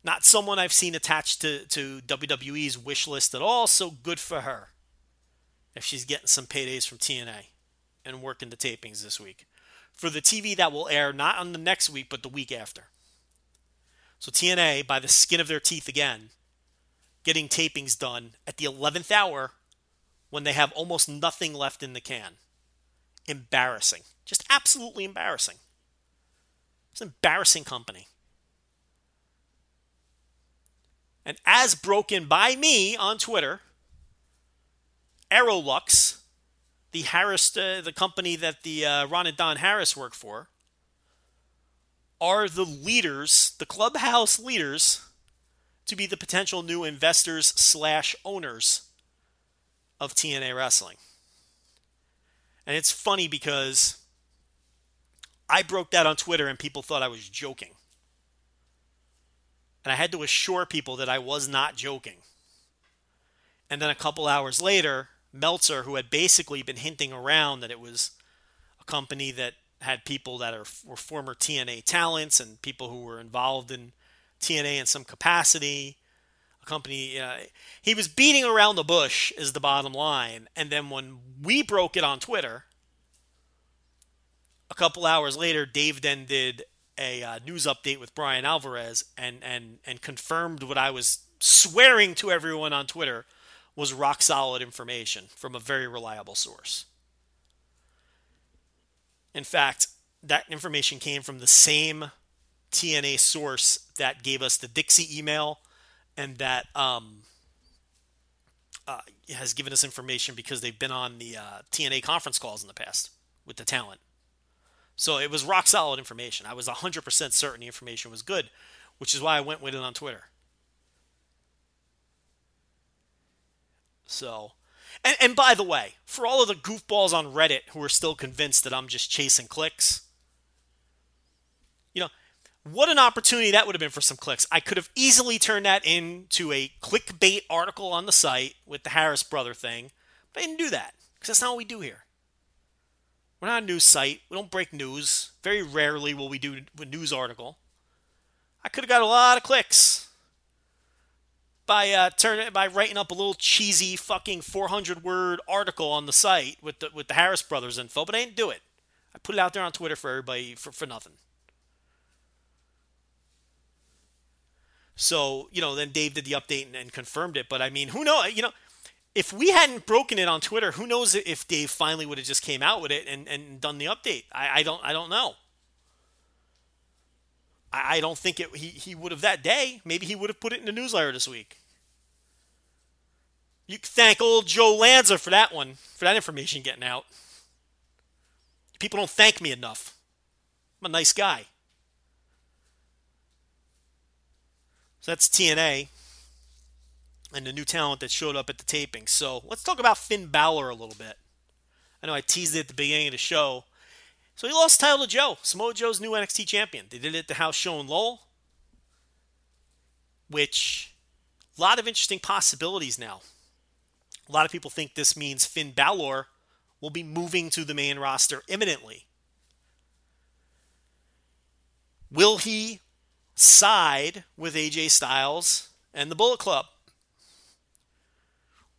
Not someone I've seen attached to, to WWE's wish list at all, so good for her. If she's getting some paydays from TNA and working the tapings this week. For the TV that will air not on the next week, but the week after. So TNA, by the skin of their teeth again, getting tapings done at the 11th hour when they have almost nothing left in the can. Embarrassing. Just absolutely embarrassing. It's an embarrassing company. And as broken by me on Twitter, Aroluxe, the Harris, uh, the company that the uh, Ron and Don Harris work for, are the leaders, the clubhouse leaders to be the potential new investors slash owners of TNA Wrestling. And it's funny because I broke that on Twitter and people thought I was joking. And I had to assure people that I was not joking. And then a couple hours later, Meltzer, who had basically been hinting around that it was a company that had people that are were former TNA talents and people who were involved in TNA in some capacity, a company uh, he was beating around the bush is the bottom line. And then when we broke it on Twitter, a couple hours later, Dave then did a uh, news update with Bryan Alvarez and and and confirmed what I was swearing to everyone on Twitter was rock solid information from a very reliable source. In fact, that information came from the same TNA source that gave us the Dixie email and that um, uh, has given us information because they've been on the uh, TNA conference calls in the past with the talent. So it was rock solid information. I was 100% certain the information was good, which is why I went with it on Twitter. So, and, and by the way, for all of the goofballs on Reddit who are still convinced that I'm just chasing clicks, you know, what an opportunity that would have been for some clicks. I could have easily turned that into a clickbait article on the site with the Harris brother thing, but I didn't do that because that's not what we do here. We're not a news site. We don't break news. Very rarely will we do a news article. I could have got a lot of clicks by uh, by writing up a little cheesy fucking 400 word article on the site with the with the Harris brothers info, but I didn't do it. I put it out there on Twitter for everybody for, for nothing. So you know, then Dave did the update and, and confirmed it. But I mean, who knows? You know, if we hadn't broken it on Twitter, who knows if Dave finally would have just came out with it and, and done the update? I, I don't I don't know. I, I don't think it he, he would have that day. Maybe he would have put it in the newsletter this week. You thank old Joe Lanza for that one, for that information getting out. People don't thank me enough. I'm a nice guy. So that's TNA and the new talent that showed up at the taping. So let's talk about Finn Balor a little bit. I know I teased it at the beginning of the show. So he lost title to Joe, Samoa Joe's new NXT champion. They did it at the house show in Lowell, which a lot of interesting possibilities now. A lot of people think this means Finn Balor will be moving to the main roster imminently. Will he side with AJ Styles and the Bullet Club?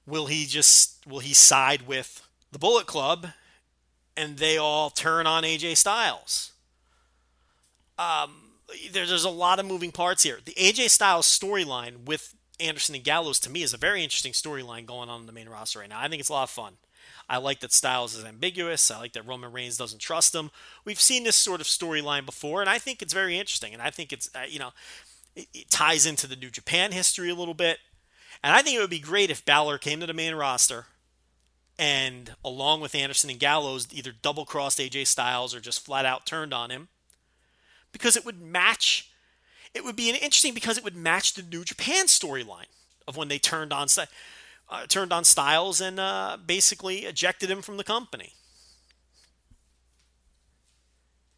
will he just will he side with the Bullet Club and they all turn on AJ Styles? Um, there, there's a lot of moving parts here. The AJ Styles storyline with Anderson and Gallows to me is a very interesting storyline going on in the main roster right now. I think it's a lot of fun. I like that Styles is ambiguous. I like that Roman Reigns doesn't trust him. We've seen this sort of storyline before, and I think it's very interesting. And I think it's uh, you know it, it ties into the New Japan history a little bit. And I think it would be great if Balor came to the main roster and, along with Anderson and Gallows, either double crossed AJ Styles or just flat out turned on him. Because it would match, it would be an interesting because it would match the New Japan storyline of when they turned on, uh, turned on Styles and uh, basically ejected him from the company.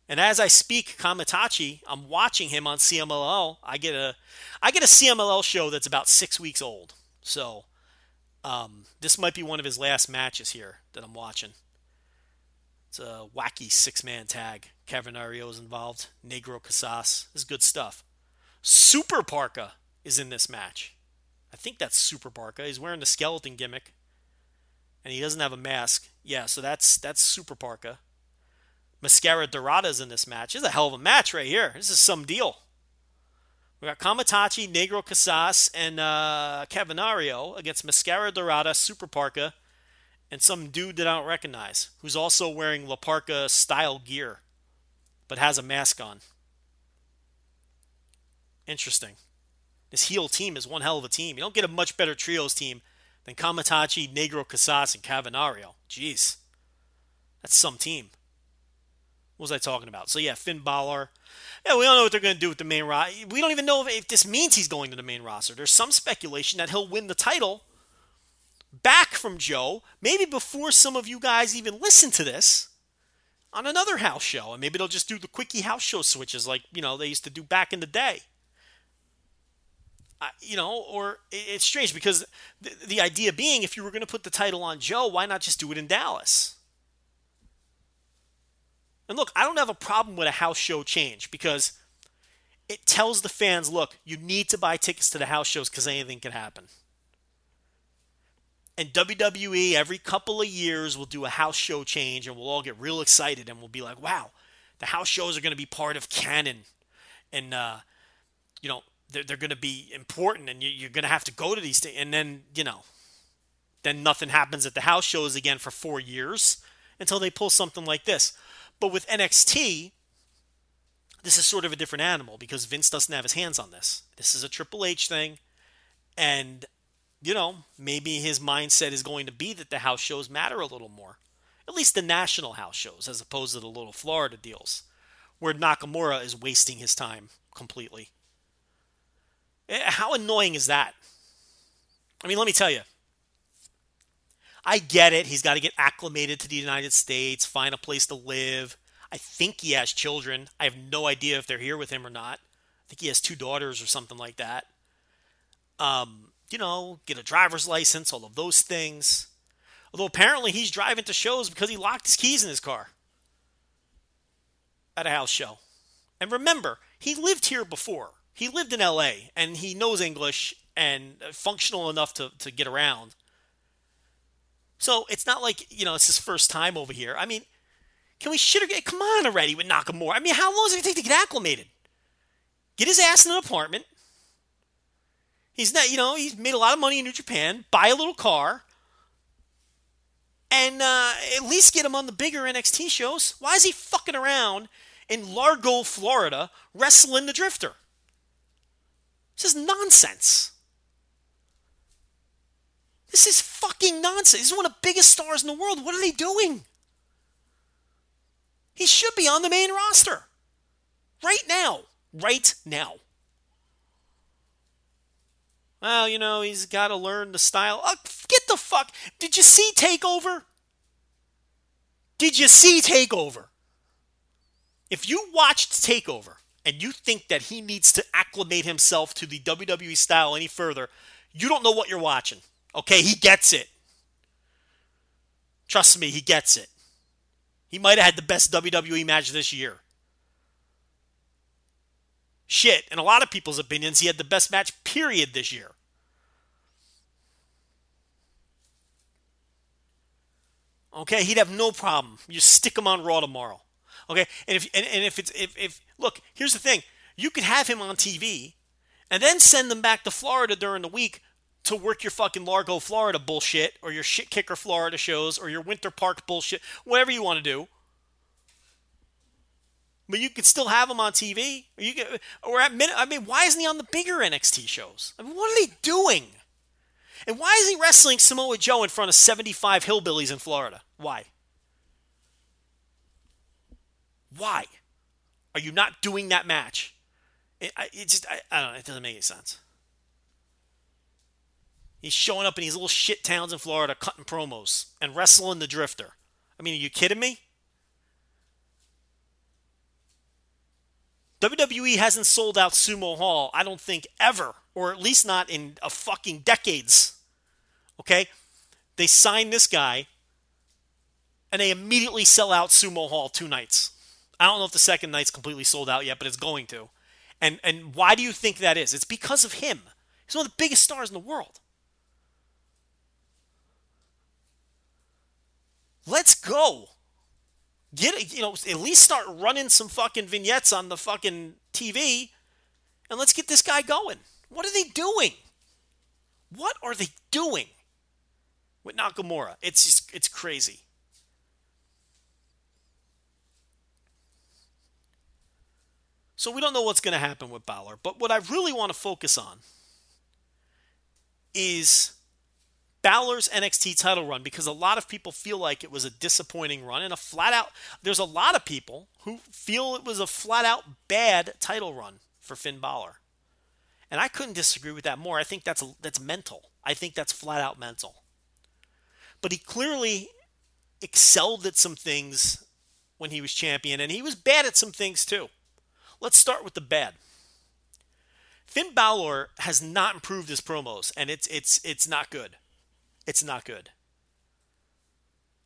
And as I speak, Kamaitachi, I'm watching him on CMLL. I get a, I get a CMLL show that's about six weeks old. So, um, this might be one of his last matches here that I'm watching. It's a wacky six-man tag. Cavernario is involved. Negro Casas. This is good stuff. Super Parka is in this match. I think that's Super Parka. He's wearing the skeleton gimmick, and he doesn't have a mask. Yeah, so that's that's Super Parka. Mascara Dorada's in this match. This is a hell of a match right here. This is some deal. We got Kamaitachi, Negro Casas, and uh, Cavernario against Mascara Dorada, Super Parka, and some dude that I don't recognize who's also wearing La Parka style gear but has a mask on. Interesting. This heel team is one hell of a team. You don't get a much better trios team than Kamaitachi, Negro Casas, and Cavernario. Jeez. That's some team. Was I talking about? So yeah, Finn Balor. Yeah, we don't know what they're going to do with the main roster. We don't even know if, if this means he's going to the main roster. There's some speculation that he'll win the title back from Joe, maybe before some of you guys even listen to this on another house show. And maybe they'll just do the quickie house show switches like, you know, they used to do back in the day. You know, or it's strange because the idea being if you were going to put the title on Joe, why not just do it in Dallas? And look, I don't have a problem with a house show change because it tells the fans, look, you need to buy tickets to the house shows because anything can happen. And WWE, every couple of years, will do a house show change and we'll all get real excited and we'll be like, wow, the house shows are going to be part of canon. And, uh, you know, they're, they're going to be important and you, are going to have to go to these things. And then, you know, then nothing happens at the house shows again for four years until they pull something like this. But with NXT, this is sort of a different animal because Vince doesn't have his hands on this. This is a Triple H thing. And, you know, maybe his mindset is going to be that the house shows matter a little more. At least the national house shows, as opposed to the little Florida deals, where Nakamura is wasting his time completely. Eh, how annoying is that? I mean, let me tell you. I get it. He's got to get acclimated to the United States, find a place to live. I think he has children. I have no idea if they're here with him or not. I think he has two daughters or something like that. Um, you know, get a driver's license, all of those things. Although apparently he's driving to shows because he locked his keys in his car at a house show. And remember, he lived here before he lived in LA and he knows English and functional enough to, to get around. So it's not like, you know, it's his first time over here. I mean, can we shit or get, come on already with Nakamura? I mean, how long does it take to get acclimated? Get his ass in an apartment. He's not, you know, he's made a lot of money in New Japan. Buy a little car. And uh, at least get him on the bigger NXT shows. Why is he fucking around in Largo, Florida, wrestling the Drifter? This is nonsense. This is fucking nonsense. He's one of the biggest stars in the world. What are they doing? He should be on the main roster. Right now. Right now. Well, you know, he's got to learn the style. Oh, get the fuck. Did you see Takeover? Did you see Takeover? If you watched Takeover, and you think that he needs to acclimate himself to the WWE style any further, you don't know what you're watching. Okay, he gets it. Trust me, he gets it. He might have had the best WWE match this year. Shit, in a lot of people's opinions, he had the best match, period, this year. Okay, he'd have no problem. You stick him on Raw tomorrow. Okay, and if and, and if it's if if look, here's the thing: you could have him on TV, and then send them back to Florida during the week to work your fucking Largo, Florida bullshit, or your shit kicker Florida shows, or your Winter Park bullshit, whatever you want to do. But you could still have him on TV. Or you get, or at minute. I mean, why isn't he on the bigger NXT shows? I mean, what are they doing? And why is he wrestling Samoa Joe in front of 75 hillbillies in Florida? Why? Why are you not doing that match? It, it just, I, I don't know, it doesn't make any sense. He's showing up in these little shit towns in Florida cutting promos and wrestling the drifter. I mean, are you kidding me? WWE hasn't sold out Sumo Hall, I don't think, ever, or at least not in a fucking decades. Okay? They sign this guy and they immediately sell out Sumo Hall two nights. I don't know if the second night's completely sold out yet, but it's going to. And and why do you think that is? It's because of him. He's one of the biggest stars in the world. Let's go. Get you know, at least start running some fucking vignettes on the fucking TV and let's get this guy going. What are they doing? What are they doing with Nakamura? It's just it's crazy. So we don't know what's going to happen with Balor. But what I really want to focus on is Balor's NXT title run because a lot of people feel like it was a disappointing run and a flat out there's a lot of people who feel it was a flat out bad title run for Finn Balor. And I couldn't disagree with that more. I think that's that's mental. I think that's flat out mental. But he clearly excelled at some things when he was champion and he was bad at some things too. Let's start with the bad. Finn Balor has not improved his promos and it's it's it's not good it's not good.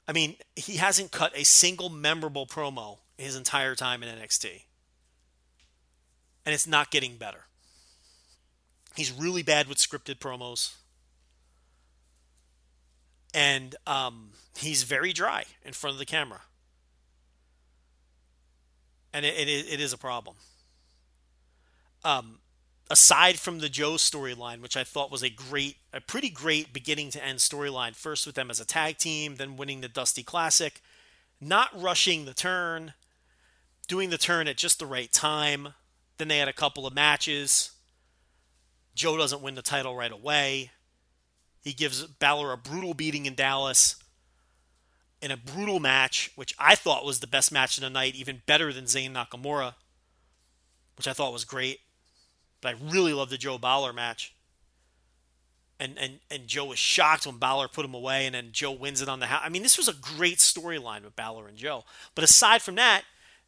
I mean, he hasn't cut a single memorable promo his entire time in NXT. And it's not getting better. He's really bad with scripted promos. And um, he's very dry in front of the camera. And it, it, it is a problem. Um, aside from the Joe storyline, which I thought was a great, a pretty great beginning to end storyline, first with them as a tag team, then winning the Dusty Classic, not rushing the turn, doing the turn at just the right time. Then they had a couple of matches. Joe doesn't win the title right away. He gives Balor a brutal beating in Dallas in a brutal match, which I thought was the best match of the night, even better than Zayn Nakamura, which I thought was great. But I really love the Joe Balor match. And, and and Joe was shocked when Balor put him away, and then Joe wins it on the house. I mean, this was a great storyline with Balor and Joe. But aside from that,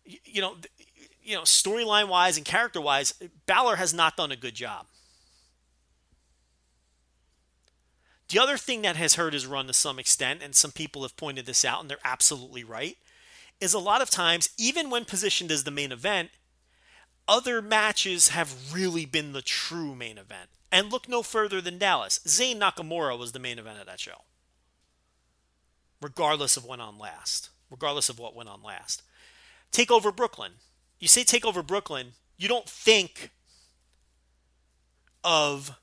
you, you know, you know, storyline wise and character wise, Balor has not done a good job. The other thing that has hurt his run to some extent, and some people have pointed this out, and they're absolutely right, is a lot of times, even when positioned as the main event, other matches have really been the true main event. And look no further than Dallas. Zayn Nakamura was the main event of that show. Regardless of what went on last. Regardless of what went on last. Take over Brooklyn. You say take over Brooklyn, you don't think of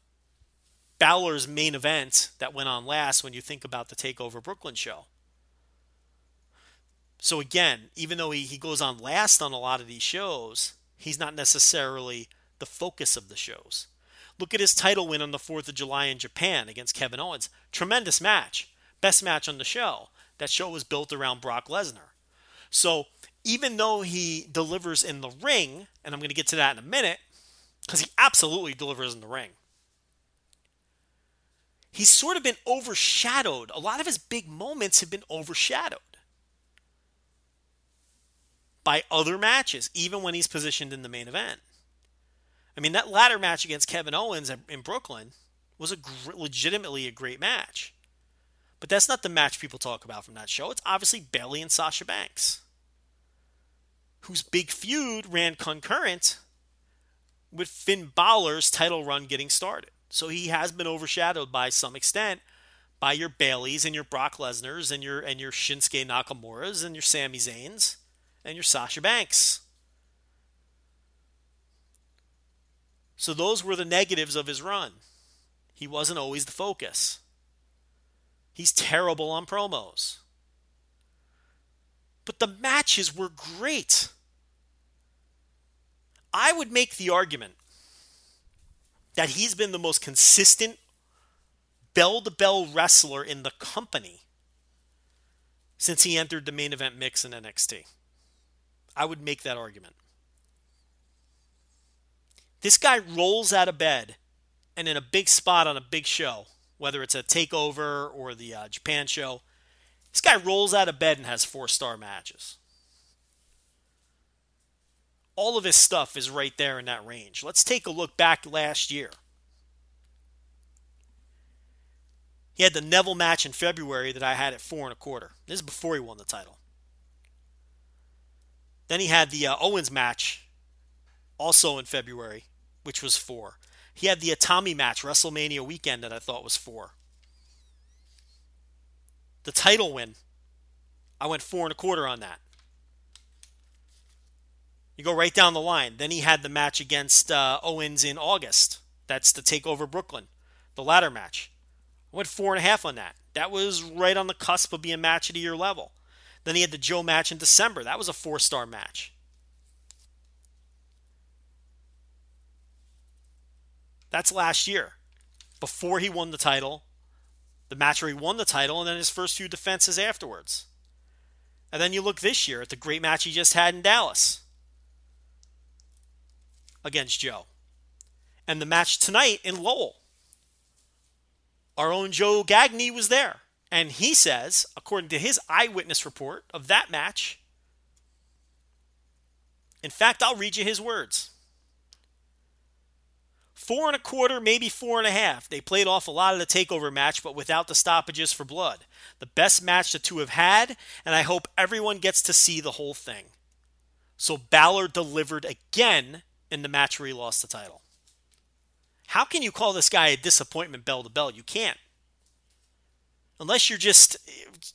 Balor's main event that went on last when you think about the Takeover Brooklyn show. So again, even though he, he goes on last on a lot of these shows, he's not necessarily the focus of the shows. Look at his title win on the 4th of July in Japan against Kevin Owens. Tremendous match. Best match on the show. That show was built around Brock Lesnar. So even though he delivers in the ring, and I'm going to get to that in a minute, because he absolutely delivers in the ring, he's sort of been overshadowed. A lot of his big moments have been overshadowed by other matches, even when he's positioned in the main event. I mean, that ladder match against Kevin Owens in Brooklyn was a gr- legitimately a great match. But that's not the match people talk about from that show. It's obviously Bayley and Sasha Banks, whose big feud ran concurrent with Finn Balor's title run getting started. So he has been overshadowed by some extent by your Bayleys and your Brock Lesnar's and your and your Shinsuke Nakamura's and your Sami Zayn's and your Sasha Banks. So those were the negatives of his run. He wasn't always the focus. He's terrible on promos. But the matches were great. I would make the argument that he's been the most consistent bell to bell wrestler in the company since he entered the main event mix in NXT. I would make that argument. This guy rolls out of bed and in a big spot on a big show, whether it's a takeover or the uh, Japan show, this guy rolls out of bed and has four star matches. All of his stuff is right there in that range. Let's take a look back last year. He had the Neville match in February that I had at four and a quarter. This is before he won the title. Then he had the uh, Owens match, also in February, which was four. He had the Itami match, WrestleMania weekend, that I thought was four. The title win, I went four and a quarter on that. You go right down the line. Then he had the match against uh, Owens in August. That's the Takeover Brooklyn, the ladder match. I went four and a half on that. That was right on the cusp of being match of the year level. Then he had the Joe match in December. That was a four star match. That's last year, before he won the title, the match where he won the title, and then his first few defenses afterwards. And then you look this year at the great match he just had in Dallas against Joe. And the match tonight in Lowell. Our own Joe Gagne was there. And he says, according to his eyewitness report of that match, in fact, I'll read you his words. Four and a quarter, maybe four and a half. They played off a lot of the takeover match, but without the stoppages for blood. The best match the two have had, and I hope everyone gets to see the whole thing. So Balor delivered again in the match where he lost the title. How can you call this guy a disappointment bell to bell? You can't. Unless you're just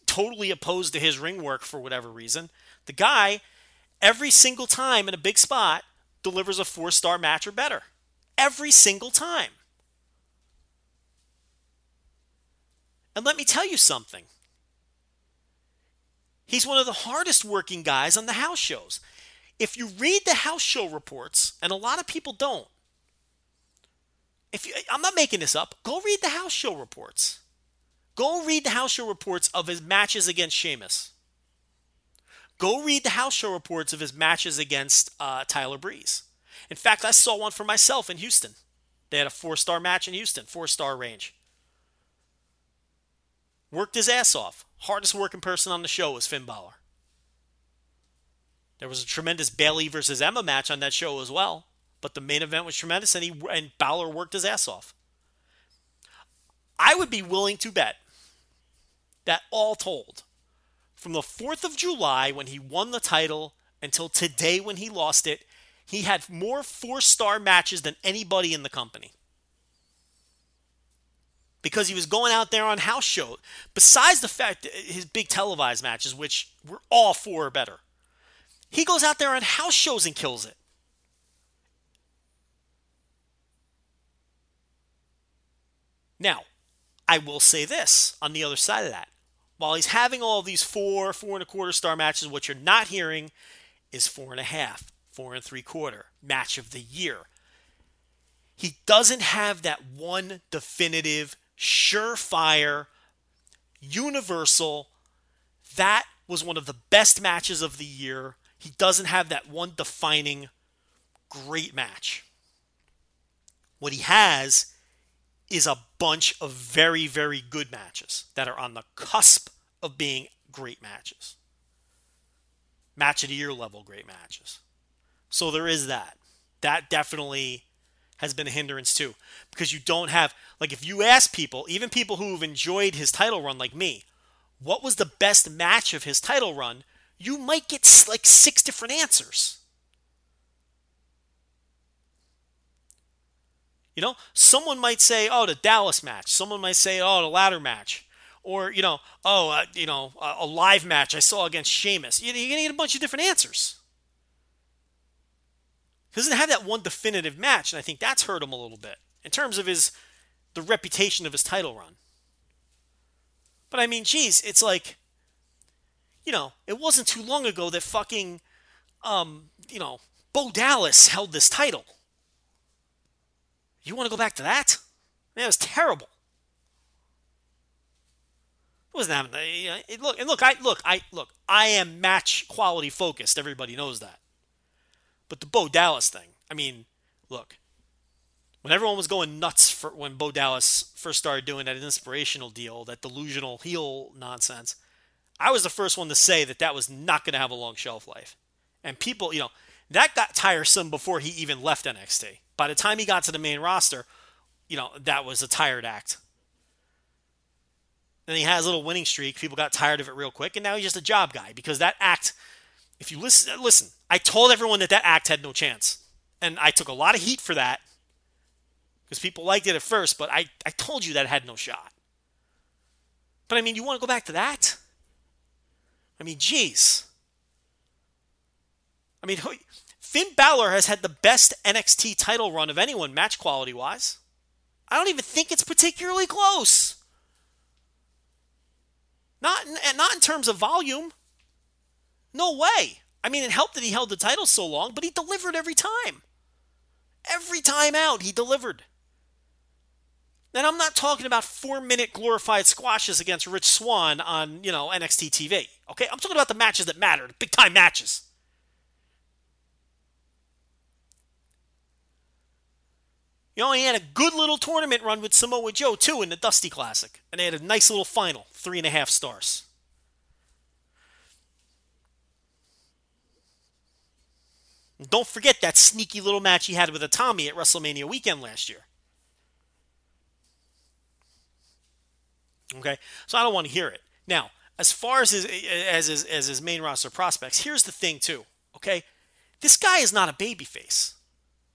totally opposed to his ring work for whatever reason. The guy, every single time in a big spot, delivers a four star match or better. Every single time. And let me tell you something. He's one of the hardest working guys on the house shows. If you read the house show reports, and a lot of people don't, if you, I'm not making this up, go read the house show reports. Go read the house show reports of his matches against Sheamus. Go read the house show reports of his matches against uh, Tyler Breeze. In fact, I saw one for myself in Houston. They had a four star match in Houston, four star range. Worked his ass off. Hardest working person on the show was Finn Balor. There was a tremendous Bayley versus Emma match on that show as well, but the main event was tremendous, and he and Balor worked his ass off. I would be willing to bet that all told, from the 4th of July when he won the title until today when he lost it, he had more four star matches than anybody in the company. Because he was going out there on house show. Besides the fact his big televised matches, which were all four or better, he goes out there on house shows and kills it. Now, I will say this on the other side of that. While he's having all these four, four and a quarter star matches, what you're not hearing is four and a half, four and three quarter match of the year. He doesn't have that one definitive, surefire, universal. That was one of the best matches of the year. He doesn't have that one defining great match. What he has is a bunch of very, very good matches that are on the cusp of being great matches. Match of the year level great matches. So there is that. That definitely has been a hindrance too. Because you don't have, like, if you ask people, even people who've enjoyed his title run like me, what was the best match of his title run? You might get like six different answers. You know, someone might say, "Oh, the Dallas match." Someone might say, "Oh, the ladder match," or you know, "Oh, uh, you know, a live match I saw against Sheamus." You're gonna get a bunch of different answers. He doesn't have that one definitive match, and I think that's hurt him a little bit in terms of his the reputation of his title run. But I mean, geez, it's like, you know, it wasn't too long ago that fucking, um, you know, Bo Dallas held this title. You want to go back to that? Man, it was terrible. It wasn't having uh, it, look and look. I look. I look. I am match quality focused. Everybody knows that. But the Bo Dallas thing. I mean, look. When everyone was going nuts for when Bo Dallas first started doing that inspirational deal, that delusional heel nonsense, I was the first one to say that that was not going to have a long shelf life. And people, you know, that got tiresome before he even left NXT. By the time he got to the main roster, you know, that was a tired act. And he has a little winning streak. People got tired of it real quick, and now he's just a job guy because that act. If you listen, listen, I told everyone that that act had no chance, and I took a lot of heat for that because people liked it at first, but I, I told you that had no shot. But I mean, you want to go back to that? I mean, geez. I mean, Finn Balor has had the best NXT title run of anyone, match quality wise. I don't even think it's particularly close. Not in, not in terms of volume. No way. I mean, it helped that he held the title so long, but he delivered every time. Every time out, he delivered. And I'm not talking about four minute glorified squashes against Rich Swann on, you know, NXT TV. Okay? I'm talking about the matches that mattered, big time matches. You know, he had a good little tournament run with Samoa Joe, too, in the Dusty Classic. And they had a nice little final, three and a half stars. And don't forget that sneaky little match he had with Itami at WrestleMania weekend last year. Okay, so I don't want to hear it. Now, as far as his as his as his main roster prospects, here's the thing too. Okay, this guy is not a babyface.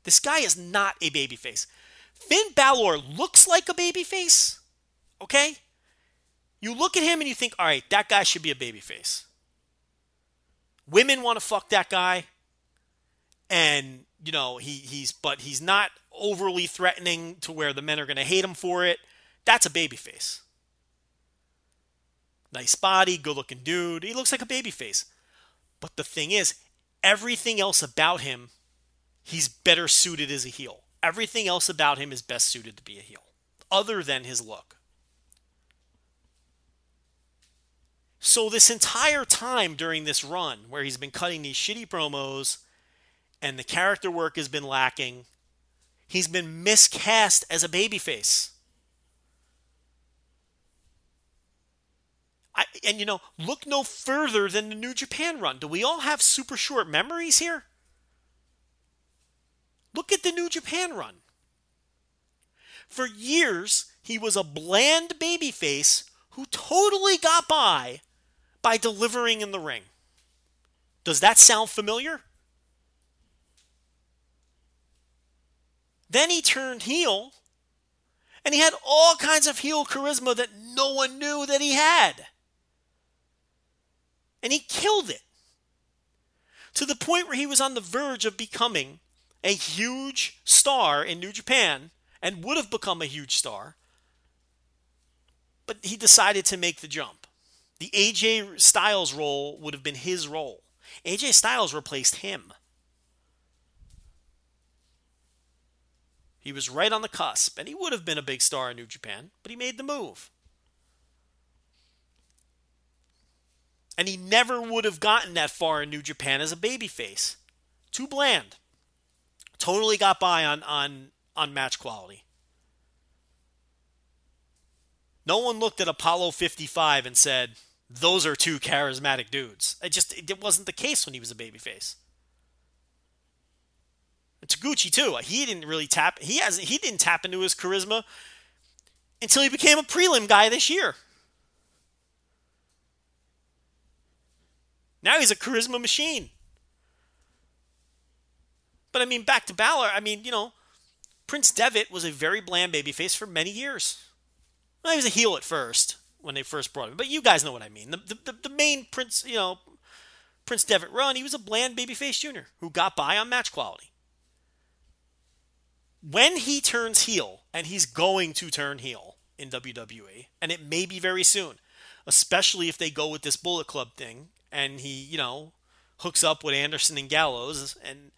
This guy is not a babyface. Finn Balor looks like a babyface. Okay, you look at him and you think, all right, that guy should be a babyface. Women want to fuck that guy, and you know he he's but he's not overly threatening to where the men are going to hate him for it. That's a babyface. Nice body, good looking dude. He looks like a baby face. But the thing is, everything else about him, he's better suited as a heel. Everything else about him is best suited to be a heel, other than his look. So, this entire time during this run, where he's been cutting these shitty promos and the character work has been lacking, he's been miscast as a babyface. I, and you know, look no further than the New Japan run. Do we all have super short memories here? Look at the New Japan run. For years, he was a bland babyface who totally got by by delivering in the ring. Does that sound familiar? Then he turned heel, and he had all kinds of heel charisma that no one knew that he had and he killed it to the point where he was on the verge of becoming a huge star in New Japan and would have become a huge star. But he decided to make the jump. The AJ Styles role would have been his role. AJ Styles replaced him. He was right on the cusp, and he would have been a big star in New Japan, but he made the move. And he never would have gotten that far in New Japan as a babyface. Too bland. Totally got by on, on, on match quality. No one looked at Apollo 55 and said, those are two charismatic dudes. It just it wasn't the case when he was a babyface. And Taguchi too. He didn't really tap. He hasn't. He didn't tap into his charisma until he became a prelim guy this year. Now he's a charisma machine. But I mean, back to Balor, I mean, you know, Prince Devitt was a very bland babyface for many years. Well, he was a heel at first when they first brought him, but you guys know what I mean. The, the, the main Prince, you know, Prince Devitt run, he was a bland babyface junior who got by on match quality. When he turns heel, and he's going to turn heel in WWE, and it may be very soon, especially if they go with this Bullet Club thing and he, you know, hooks up with Anderson and Gallows, and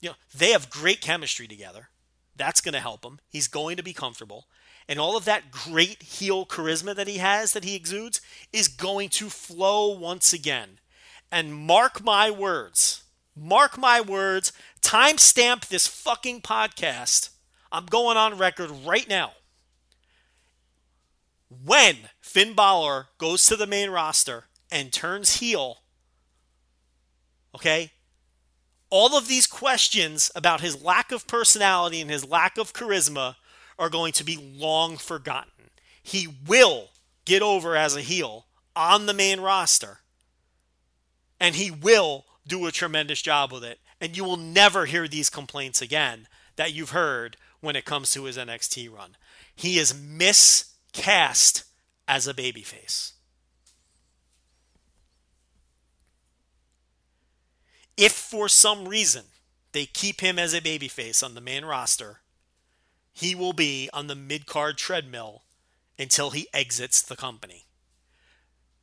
you know they have great chemistry together. That's going to help him. He's going to be comfortable, and all of that great heel charisma that he has, that he exudes, is going to flow once again. And mark my words, mark my words. Timestamp this fucking podcast. I'm going on record right now. When Finn Balor goes to the main roster and turns heel, okay, all of these questions about his lack of personality and his lack of charisma are going to be long forgotten. He will get over as a heel on the main roster, and he will do a tremendous job with it. And you will never hear these complaints again that you've heard when it comes to his NXT run. He is miscast as a babyface. If for some reason they keep him as a babyface on the main roster, he will be on the mid card treadmill until he exits the company.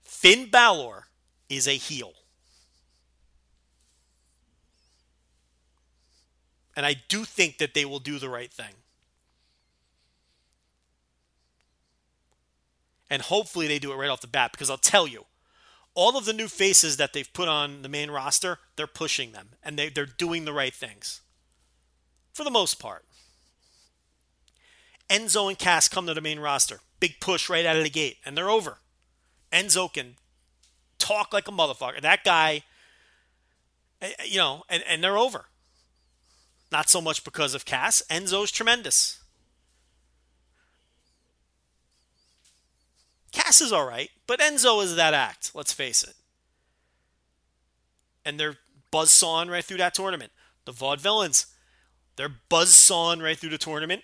Finn Balor is a heel. And I do think that they will do the right thing. And hopefully they do it right off the bat because I'll tell you, all of the new faces that they've put on the main roster, they're pushing them and they, they're doing the right things for the most part. Enzo and Cass come to the main roster. Big push right out of the gate, and they're over. Enzo can talk like a motherfucker. That guy, eh, eh, you know, and, and they're over. Not so much because of Cass. Enzo's tremendous. Cass is all right, but Enzo is that act, let's face it. And they're buzzsawing right through that tournament. The Vaudevillains, they're buzzsawing right through the tournament.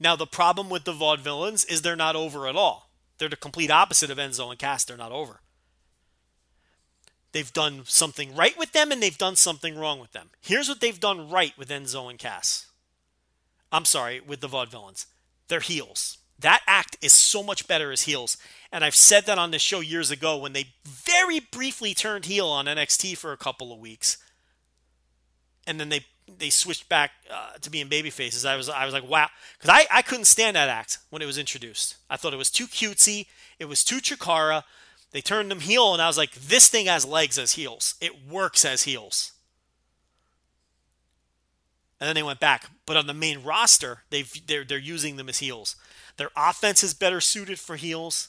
Now, the problem with the Vaudevillains is they're not over at all. They're the complete opposite of Enzo and Cass. They're not over. They've done something right with them and they've done something wrong with them. Here's what they've done right with Enzo and Cass. I'm sorry, with the Vaudevillains. They're heels. That act is so much better as heels. And I've said that on this show years ago when they very briefly turned heel on NXT for a couple of weeks. And then they they switched back uh, to being baby faces. I was I was like, wow, because I, I couldn't stand that act when it was introduced. I thought it was too cutesy. It was too Chikara. They turned them heel, and I was like, this thing has legs as heels. It works as heels. And then they went back, but on the main roster, they've they're they're using them as heels. Their offense is better suited for heels.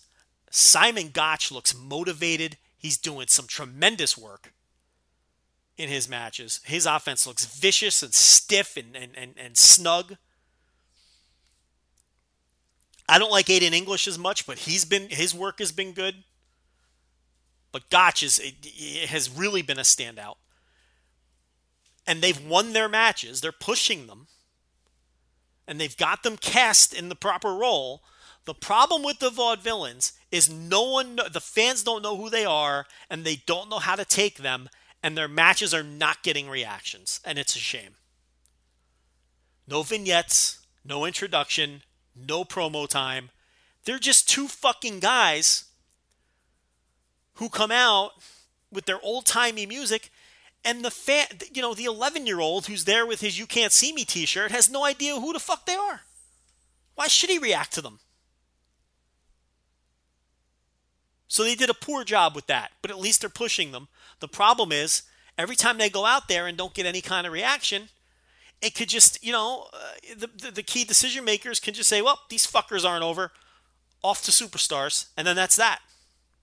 Simon Gotch looks motivated. He's doing some tremendous work in his matches. His offense looks vicious and stiff and, and, and, and snug. I don't like Aiden English as much, but he's been his work has been good. But Gotch is has really been a standout. And they've won their matches. They're pushing them. And they've got them cast in the proper role. The problem with the vaudevillains is no one, the fans don't know who they are, and they don't know how to take them, and their matches are not getting reactions, and it's a shame. No vignettes, no introduction, no promo time. They're just two fucking guys who come out with their old timey music, and the fan, you know, the 11 year old who's there with his "You Can't See Me" T-shirt has no idea who the fuck they are. Why should he react to them? So they did a poor job with that, but at least they're pushing them. The problem is every time they go out there and don't get any kind of reaction, it could just, you know, uh, the, the, the key decision makers can just say, well, these fuckers aren't over, off to superstars, and then that's that.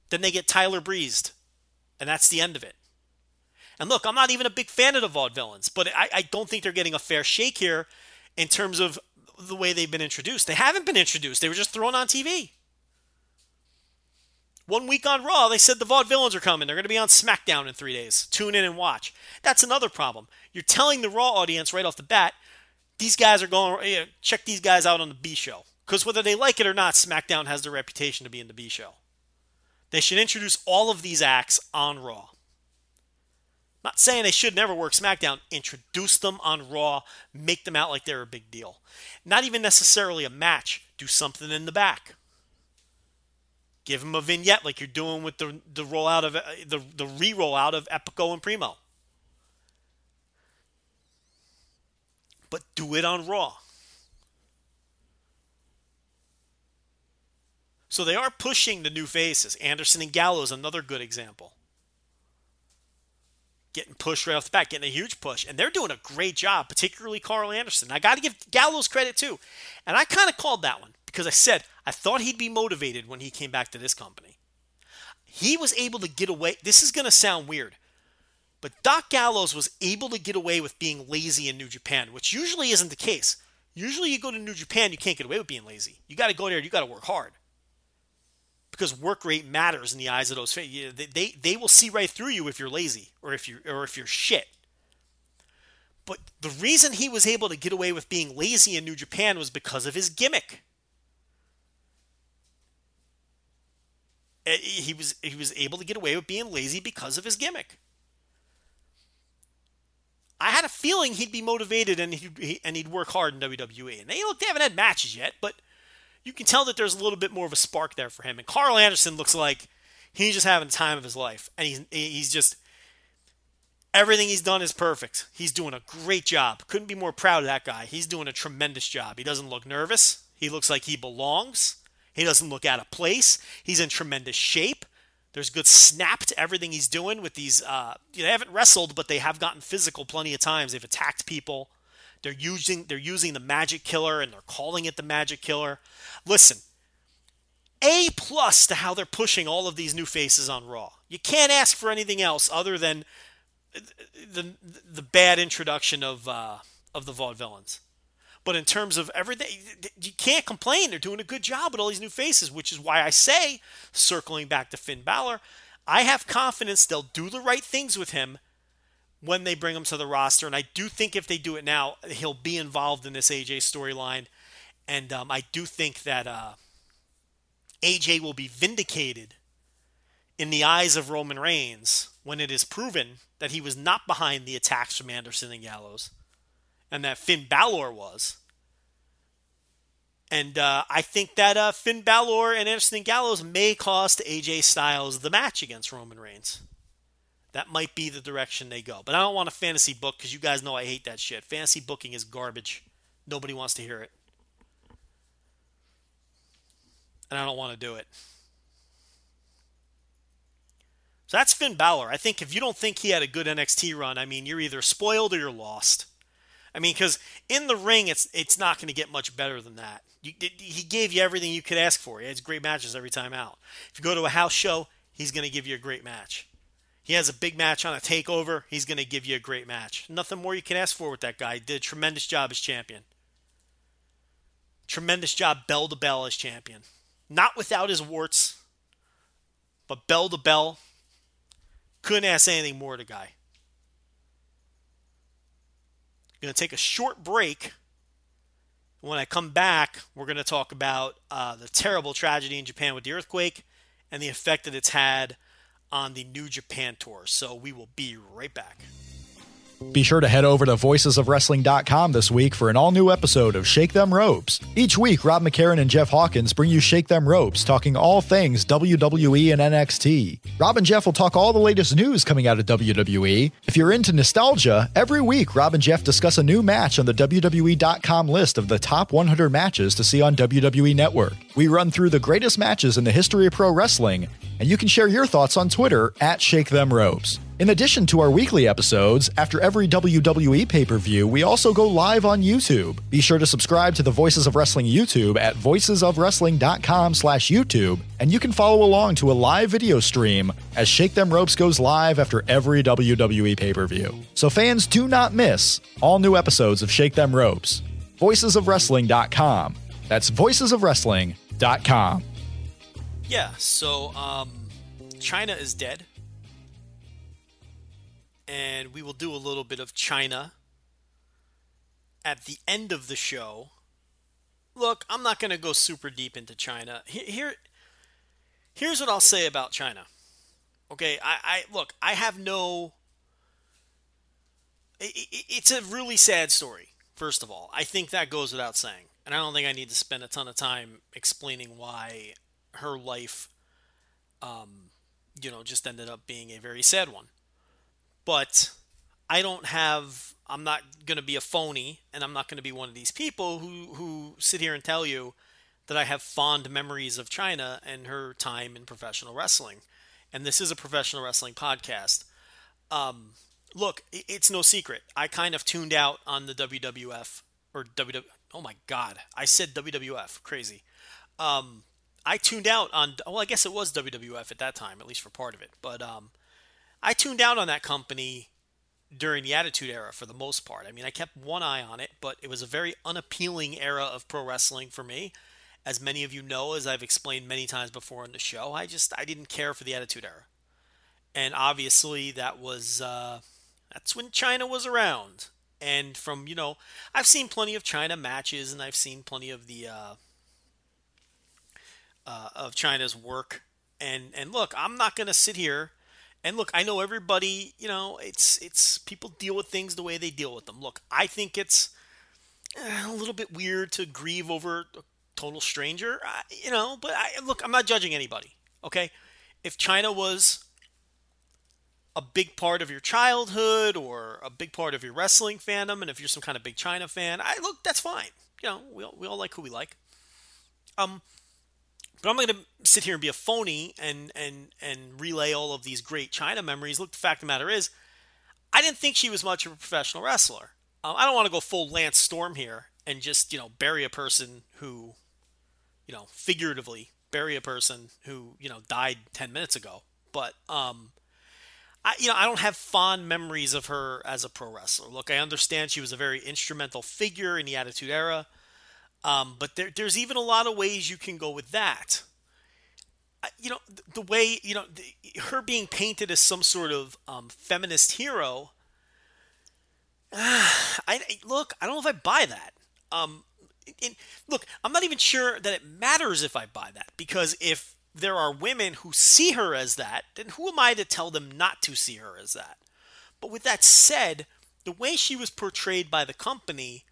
Then they get Tyler breezed, and that's the end of it. And look, I'm not even a big fan of the vaudevillains, but I, I don't think they're getting a fair shake here in terms of the way they've been introduced. They haven't been introduced, they were just thrown on TV. One week on Raw, they said the Vaudevillains are coming. They're going to be on SmackDown in three days. Tune in and watch. That's another problem. You're telling the Raw audience right off the bat, these guys are going, you know, check these guys out on the B show. Because whether they like it or not, SmackDown has the reputation to be in the B show. They should introduce all of these acts on Raw. Not saying they should never work SmackDown. Introduce them on Raw. Make them out like they're a big deal. Not even necessarily a match. Do something in the back. Give them a vignette like you're doing with the the rollout of the the re-rollout of Epico and Primo. But do it on Raw. So they are pushing the new faces. Anderson and Gallows, another good example. Getting pushed right off the bat, getting a huge push. And they're doing a great job, particularly Karl Anderson. I got to give Gallows credit too. And I kind of called that one because I said I thought he'd be motivated when he came back to this company. He was able to get away. This is going to sound weird, but Doc Gallows was able to get away with being lazy in New Japan, which usually isn't the case. Usually, you go to New Japan, you can't get away with being lazy. You got to go there, you got to work hard because work rate matters in the eyes of those they, they they will see right through you if you're lazy or if you or if you're shit. But the reason he was able to get away with being lazy in New Japan was because of his gimmick. He was he was able to get away with being lazy because of his gimmick. I had a feeling he'd be motivated and he'd, and he'd work hard in WWE. And they look they haven't had matches yet, but you can tell that there's a little bit more of a spark there for him. And Karl Anderson looks like he's just having the time of his life, and he's he's just everything he's done is perfect. He's doing a great job. Couldn't be more proud of that guy. He's doing a tremendous job. He doesn't look nervous. He looks like he belongs. He doesn't look out of place. He's in tremendous shape. There's good snap to everything he's doing with these. Uh, you know, they haven't wrestled, but they have gotten physical plenty of times. They've attacked people. They're using they're using the Magic Killer and they're calling it the Magic Killer. Listen, a plus to how they're pushing all of these new faces on Raw. You can't ask for anything else other than the the bad introduction of uh, of the Vaudevillains. But in terms of everything, you can't complain. They're doing a good job with all these new faces, which is why I say, circling back to Finn Balor, I have confidence they'll do the right things with him when they bring him to the roster. And I do think if they do it now, he'll be involved in this AJ storyline. And um, I do think that uh, AJ will be vindicated in the eyes of Roman Reigns when it is proven that he was not behind the attacks from Anderson and Gallows and that Finn Balor was. And uh, I think that uh, Finn Balor and Anderson and Gallows may cost AJ Styles the match against Roman Reigns. That might be the direction they go. But I don't want a fantasy book because you guys know I hate that shit. Fantasy booking is garbage. Nobody wants to hear it. And I don't want to do it. So that's Finn Balor. I think if you don't think he had a good NXT run, I mean, you're either spoiled or you're lost. I mean, because in the ring, it's it's not going to get much better than that. You, he gave you everything you could ask for. He has great matches every time out. If you go to a house show, he's going to give you a great match. He has a big match on a takeover. He's going to give you a great match. Nothing more you can ask for with that guy. He did a tremendous job as champion. Tremendous job bell to bell as champion. Not without his warts, but bell to bell. Couldn't ask anything more to guy. going to take a short break. When I come back, we're going to talk about uh, the terrible tragedy in Japan with the earthquake and the effect that it's had on the New Japan tour. So we will be right back. Be sure to head over to voicesofwrestling.com this week for an all new episode of Shake Them Ropes. Each week, Rob McCarran and Jeff Hawkins bring you Shake Them Ropes, talking all things WWE and NXT. Rob and Jeff will talk all the latest news coming out of WWE. If you're into nostalgia, every week, Rob and Jeff discuss a new match on the WWE.com list of the top 100 matches to see on WWE Network. We run through the greatest matches in the history of pro wrestling, and you can share your thoughts on Twitter at Shake Them Ropes. In addition to our weekly episodes, after every WWE pay per view, we also go live on YouTube. Be sure to subscribe to the Voices of Wrestling YouTube at voicesofwrestling.com slash YouTube, and you can follow along to a live video stream as Shake Them Ropes goes live after every WWE pay per view. So fans do not miss all new episodes of Shake Them Ropes. Voicesofwrestling.com. That's voicesofwrestling.com. Yeah, so um, Chyna is dead and we will do a little bit of Chyna at the end of the show. Look, I'm not going to go super deep into Chyna. Here, here's what I'll say about Chyna. Okay, I, I look, I have no. It, it, it's a really sad story. First of all, I think that goes without saying, and I don't think I need to spend a ton of time explaining why her life, um, you know, just ended up being a very sad one but I don't have I'm not going to be a phony and I'm not going to be one of these people who who sit here and tell you that I have fond memories of Chyna and her time in professional wrestling. And this is a professional wrestling podcast. Um, look, it's no secret. I kind of tuned out on the WWF or WW. Oh my God, I said WWF. Crazy. Um, I tuned out on. Well, I guess it was WWF at that time, at least for part of it. But um, I tuned out on that company during the Attitude Era for the most part. I mean, I kept one eye on it, but it was a very unappealing era of pro wrestling for me. As many of you know, as I've explained many times before on the show, I just I didn't care for the Attitude Era, and obviously that was uh, that's when Chyna was around. And from you know, I've seen plenty of Chyna matches, and I've seen plenty of the uh, uh, of Chyna's work. And and look, I'm not gonna sit here and look, I know everybody, you know, it's it's people deal with things the way they deal with them. Look, I think it's eh, a little bit weird to grieve over a total stranger, you know, but I look, I'm not judging anybody, okay? If Chyna was a big part of your childhood or a big part of your wrestling fandom, and if you're some kind of big Chyna fan, I look, that's fine. You know, we all, we all like who we like. Um, But I'm not going to sit here and be a phony and and and relay all of these great Chyna memories. Look, the fact of the matter is, I didn't think she was much of a professional wrestler. Um, I don't want to go full Lance Storm here and just you know bury a person who, you know, figuratively bury a person who you know died ten minutes ago. But um, I you know I don't have fond memories of her as a pro wrestler. Look, I understand she was a very instrumental figure in the Attitude Era. Um, but there, there's even a lot of ways you can go with that. You know, the, the way, you know, the, her being painted as some sort of um, feminist hero. [sighs] Uh, I look, I don't know if I buy that. Um, in, look, I'm not even sure that it matters if I buy that because if there are women who see her as that, then who am I to tell them not to see her as that? But with that said, the way she was portrayed by the company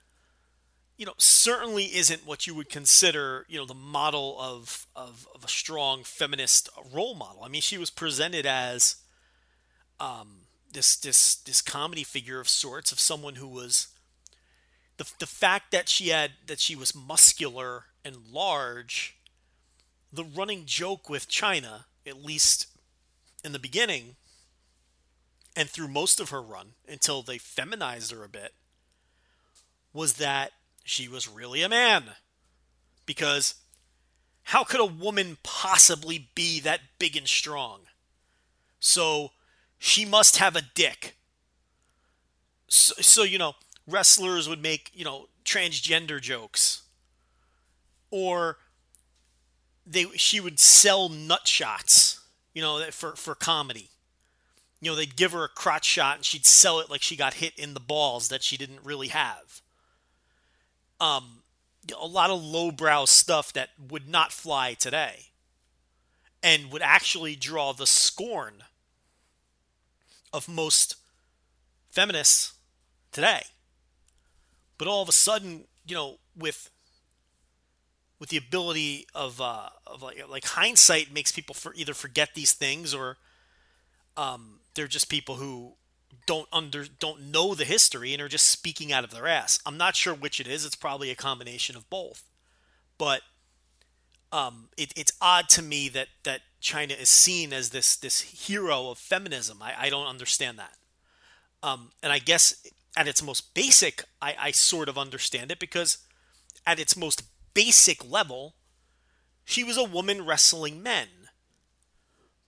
you know, certainly isn't what you would consider, you know, the model of, of, of a strong feminist role model. I mean, she was presented as um, this this this comedy figure of sorts of someone who was the the fact that she had that she was muscular and large. The running joke with Chyna, at least in the beginning, and through most of her run until they feminized her a bit, was that she was really a man. Because how could a woman possibly be that big and strong? So she must have a dick. So, so, you know, wrestlers would make, you know, transgender jokes. Or they she would sell nut shots, you know, for for comedy. You know, they'd give her a crotch shot and she'd sell it like she got hit in the balls that she didn't really have um, a lot of lowbrow stuff that would not fly today and would actually draw the scorn of most feminists today. But all of a sudden, you know, with with the ability of uh, of like like hindsight makes people for either forget these things or um, they're just people who don't under don't know the history and are just speaking out of their ass. I'm not sure which it is. It's probably a combination of both. But um, it, it's odd to me that that Chyna is seen as this this hero of feminism. I, I don't understand that. Um, and I guess at its most basic, I, I sort of understand it because at its most basic level, she was a woman wrestling men.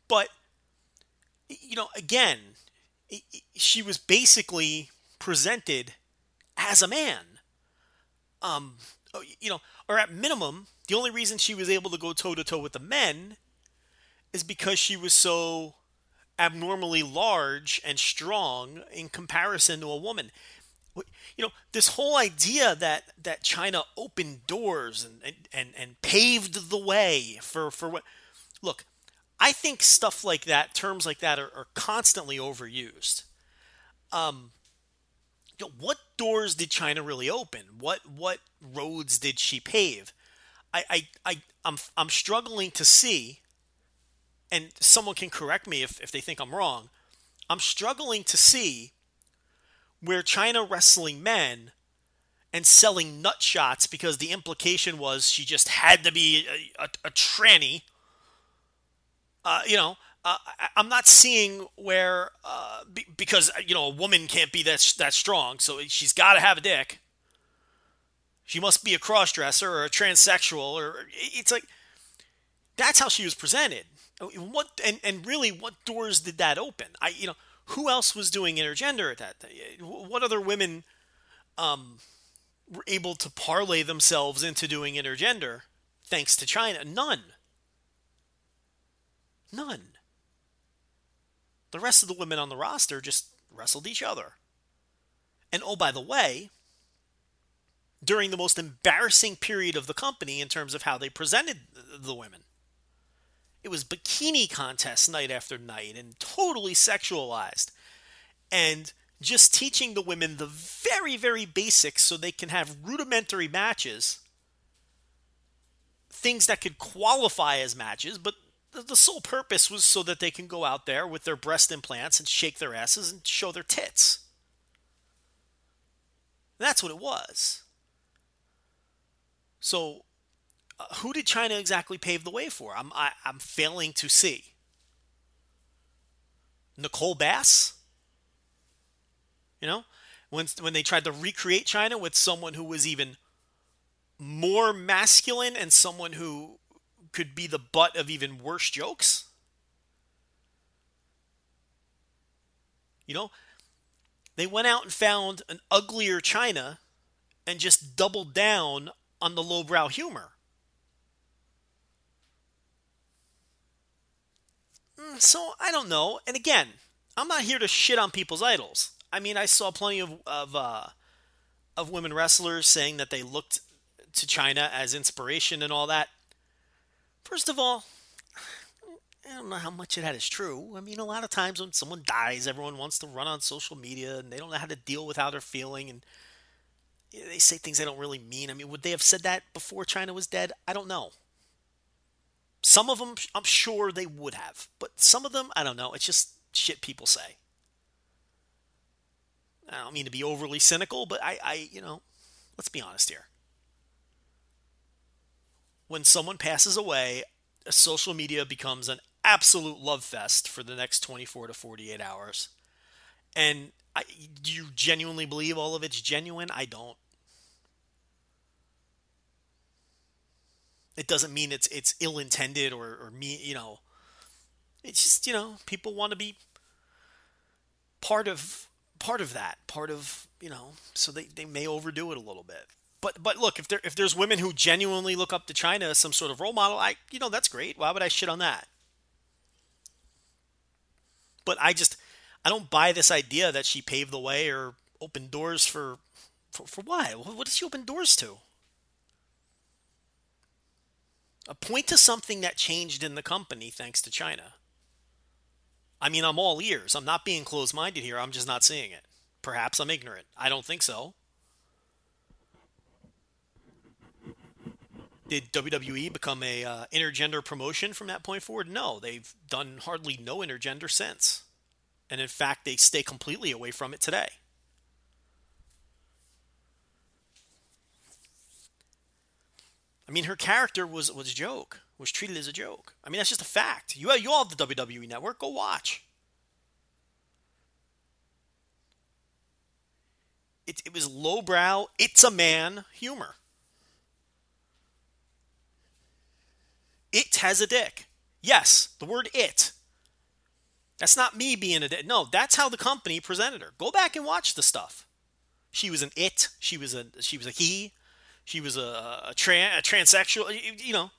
But you know, again, she was basically presented as a man. Um, oh, you know, or at minimum, the only reason she was able to go toe to toe with the men is because she was so abnormally large and strong in comparison to a woman. You know, this whole idea that that Chyna opened doors and and and paved the way for for what look, I think stuff like that, terms like that, are, are constantly overused. Um, you know, what doors did Chyna really open? What what roads did she pave? I, I, I I'm I'm struggling to see, and someone can correct me if, if they think I'm wrong. I'm struggling to see where Chyna wrestling men and selling nut shots because the implication was she just had to be a, a, a tranny uh, you know, uh, I, am not seeing where uh, be, because you know a woman can't be that that strong, so she's got to have a dick. She must be a crossdresser or a transsexual, or it's like that's how she was presented. What and and really, what doors did that open? I you know who else was doing intergender at that? What other women um, were able to parlay themselves into doing intergender thanks to Chyna? None. None. The rest of the women on the roster just wrestled each other. And oh, by the way, during the most embarrassing period of the company in terms of how they presented the women, it was bikini contests night after night and totally sexualized. And just teaching the women the very, very basics so they can have rudimentary matches, things that could qualify as matches, but the sole purpose was so that they can go out there with their breast implants and shake their asses and show their tits. That's what it was. So uh, who did Chyna exactly pave the way for? I'm I, I'm failing to see. Nicole Bass. You know, when when they tried to recreate Chyna with someone who was even more masculine and someone who could be the butt of even worse jokes. You know, they went out and found an uglier Chyna and just doubled down on the lowbrow humor. Mm, so I don't know. And again, I'm not here to shit on people's idols. I mean, I saw plenty of of uh, of women wrestlers saying that they looked to Chyna as inspiration and all that. First of all, I don't know how much of that is true. I mean, a lot of times when someone dies, everyone wants to run on social media and they don't know how to deal with how they're feeling and they say things they don't really mean. I mean, would they have said that before Chyna was dead? I don't know. Some of them, I'm sure they would have, but some of them, I don't know. It's just shit people say. I don't mean to be overly cynical, but I, I, you know, let's be honest here. When someone passes away, social media becomes an absolute love fest for the next 24 to 48 hours. And I, do you genuinely believe all of it's genuine? I don't. It doesn't mean it's it's ill intended or, or me, you know. It's just, you know, people want to be part of part of that, part of, you know, so they, they may overdo it a little bit. But but look, if there if there's women who genuinely look up to Chyna as some sort of role model, I you know, that's great. Why would I shit on that? But I just I don't buy this idea that she paved the way or opened doors for for, for why? What does she open doors to? A point to something that changed in the company thanks to Chyna. I mean, I'm all ears. I'm not being closed minded here. I'm just not seeing it. Perhaps I'm ignorant. I don't think so. Did WWE become a uh, intergender promotion from that point forward? No, they've done hardly no intergender since, and in fact, they stay completely away from it today. I mean, her character was was a joke, was treated as a joke. I mean, that's just a fact. You you all have the WWE network. Go watch. It, it was lowbrow. It's a man humor. It has a dick. Yes, the word it. That's not me being a dick. No, that's how the company presented her. Go back and watch the stuff. She was an it. She was a she was a he. She was a, a, a transsexual. You, you know,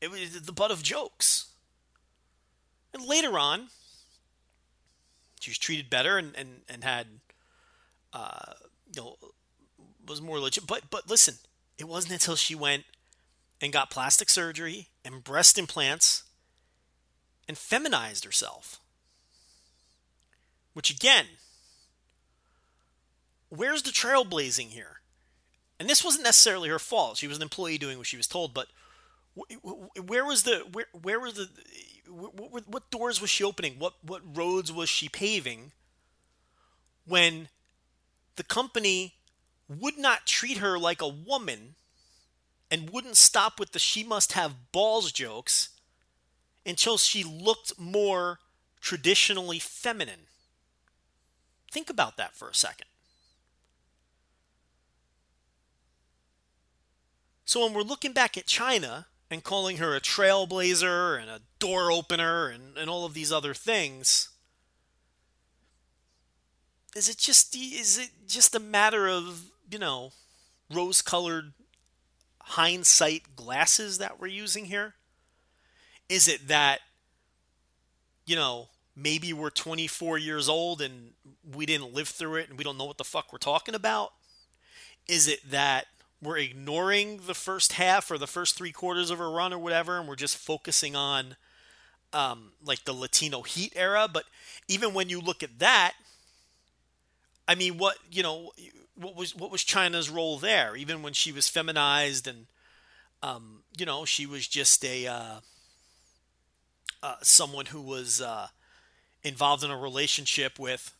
it was the butt of jokes. And later on, she was treated better and and, and had, uh, you know, was more legit. But but listen, it wasn't until she went and got plastic surgery and breast implants and feminized herself. Which again, where's the trailblazing here? And this wasn't necessarily her fault. She was an employee doing what she was told, but where was the where where was the what, what doors was she opening? What what roads was she paving when the company would not treat her like a woman and wouldn't stop with the she must have balls jokes until she looked more traditionally feminine. Think about that for a second. So when we're looking back at Chyna and calling her a trailblazer and a door opener and, and all of these other things, is it just is it just a matter of you know rose-colored hindsight glasses that we're using here? Is it that you know maybe we're 24 years old and we didn't live through it and we don't know what the fuck we're talking about? Is it that we're ignoring the first half or the first three quarters of a run or whatever, and we're just focusing on um, like the Latino Heat era. But even when you look at that, I mean, what you know, what was what was Chyna's role there? Even when she was feminized and um, you know, she was just a uh, uh, someone who was uh, involved in a relationship with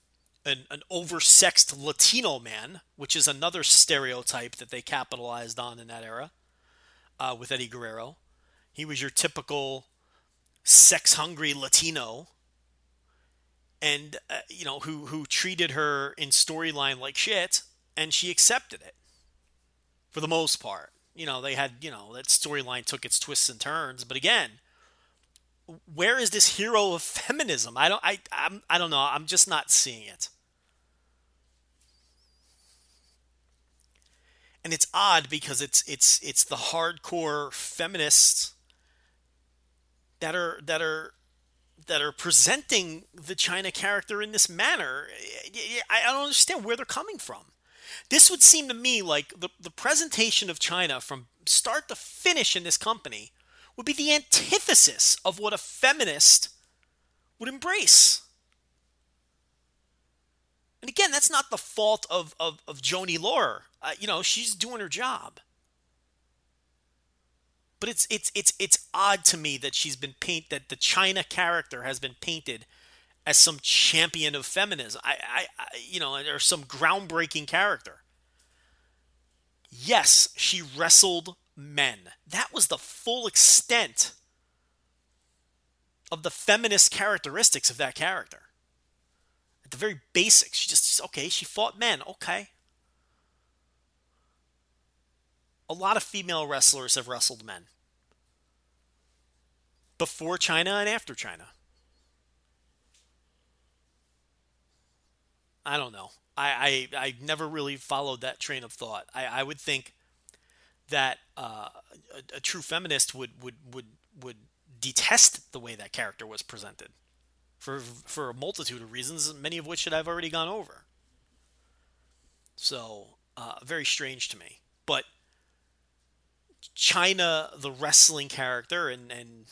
an, an oversexed Latino man, which is another stereotype that they capitalized on in that era uh, with Eddie Guerrero. He was your typical sex hungry Latino and uh, you know who who treated her in storyline like shit and she accepted it for the most part you know they had you know that storyline took its twists and turns but again where is this hero of feminism i don't i I'm, i don't know i'm just not seeing it and it's odd because it's it's it's the hardcore feminists that are that are that are presenting the Chyna character in this manner. I don't understand where they're coming from. This would seem to me like the, the presentation of Chyna from start to finish in this company would be the antithesis of what a feminist would embrace. And again, that's not the fault of, of, of Joanie Laurer. Uh, you know, she's doing her job. But it's it's it's it's odd to me that she's been painted that the Chyna character has been painted as some champion of feminism. I, I, I you know, or some groundbreaking character. Yes, she wrestled men. That was the full extent of the feminist characteristics of that character. At the very basics, she just okay, she fought men. Okay. A lot of female wrestlers have wrestled men before Chyna and after Chyna. I don't know. I, I, I never really followed that train of thought. I, I would think that uh, a, a, true feminist would, would, would, would detest the way that character was presented for, for a multitude of reasons, many of which that I've already gone over. So, uh, very strange to me. But Chyna, the wrestling character, and, and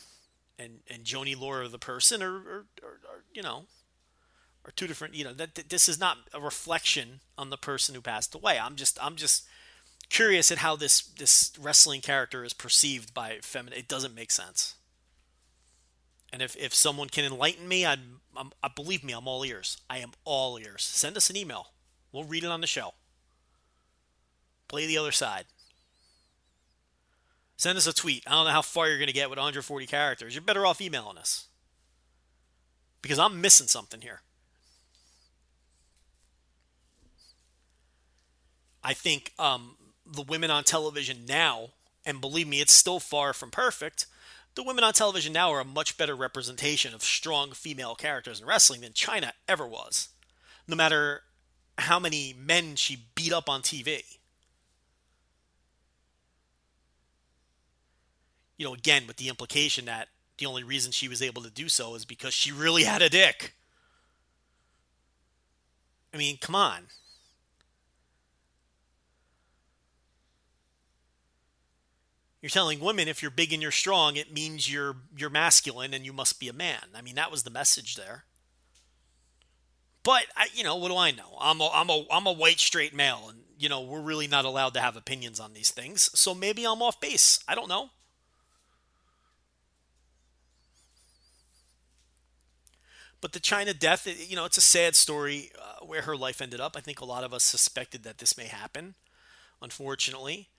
and and Joanie Laurer the person are, are, are, are, you know are two different you know that, that this is not a reflection on the person who passed away i'm just i'm just curious at how this this wrestling character is perceived by feminine it doesn't make sense and if, if someone can enlighten me i I'm, I believe me i'm all ears i am all ears send us an email we'll read it on the show play the other side Send us a tweet. I don't know how far you're going to get with 140 characters. You're better off emailing us. Because I'm missing something here. I think um, the women on television now, and believe me, it's still far from perfect. The women on television now are a much better representation of strong female characters in wrestling than Chyna ever was. No matter how many men she beat up on TV. you know, again, with the implication that the only reason she was able to do so is because she really had a dick. I mean, come on. You're telling women if you're big and you're strong, it means you're you're masculine and you must be a man. I mean, that was the message there. But I, you know, what do I know? I'm a I'm a I'm a white straight male, and you know, we're really not allowed to have opinions on these things. So maybe I'm off base. I don't know. But the Chyna death, you know, it's a sad story uh, where her life ended up. I think a lot of us suspected that this may happen. Unfortunately,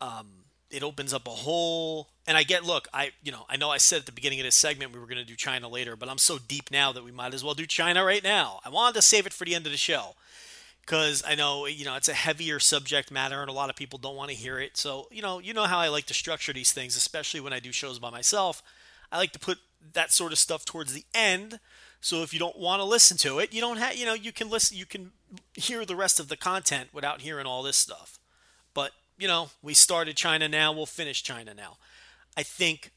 um, it opens up a whole. And I get, look, I, you know, I know I said at the beginning of this segment we were going to do Chyna later, but I'm so deep now that we might as well do Chyna right now. I wanted to save it for the end of the show because I know you know it's a heavier subject matter and a lot of people don't want to hear it. So you know, you know how I like to structure these things, especially when I do shows by myself. I like to put that sort of stuff towards the end so if you don't want to listen to it, you don't have, you know, you can listen, you can hear the rest of the content without hearing all this stuff. You know, we started Chyna now, we'll finish Chyna now. I think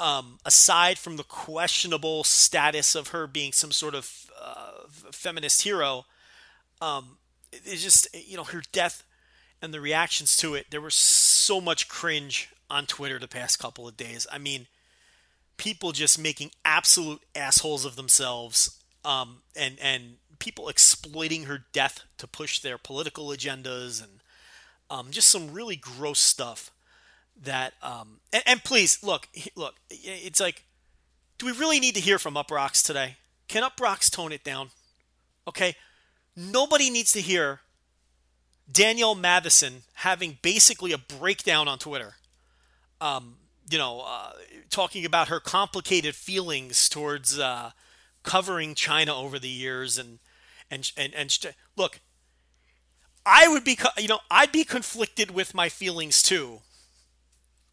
um, aside from the questionable status of her being some sort of uh, feminist hero, um, it's just, you know, her death and the reactions to it, there was so much cringe on Twitter the past couple of days. I mean, people just making absolute assholes of themselves um, and and people exploiting her death to push their political agendas and um, just some really gross stuff that um, and, and, please look look it's like do we really need to hear from Uproxx today can Uproxx tone it down Okay? Nobody needs to hear Danielle Matheson having basically a breakdown on Twitter. Um, you know, uh, talking about her complicated feelings towards uh, covering Chyna over the years, and and and and look, I would be, you know, I'd be conflicted with my feelings too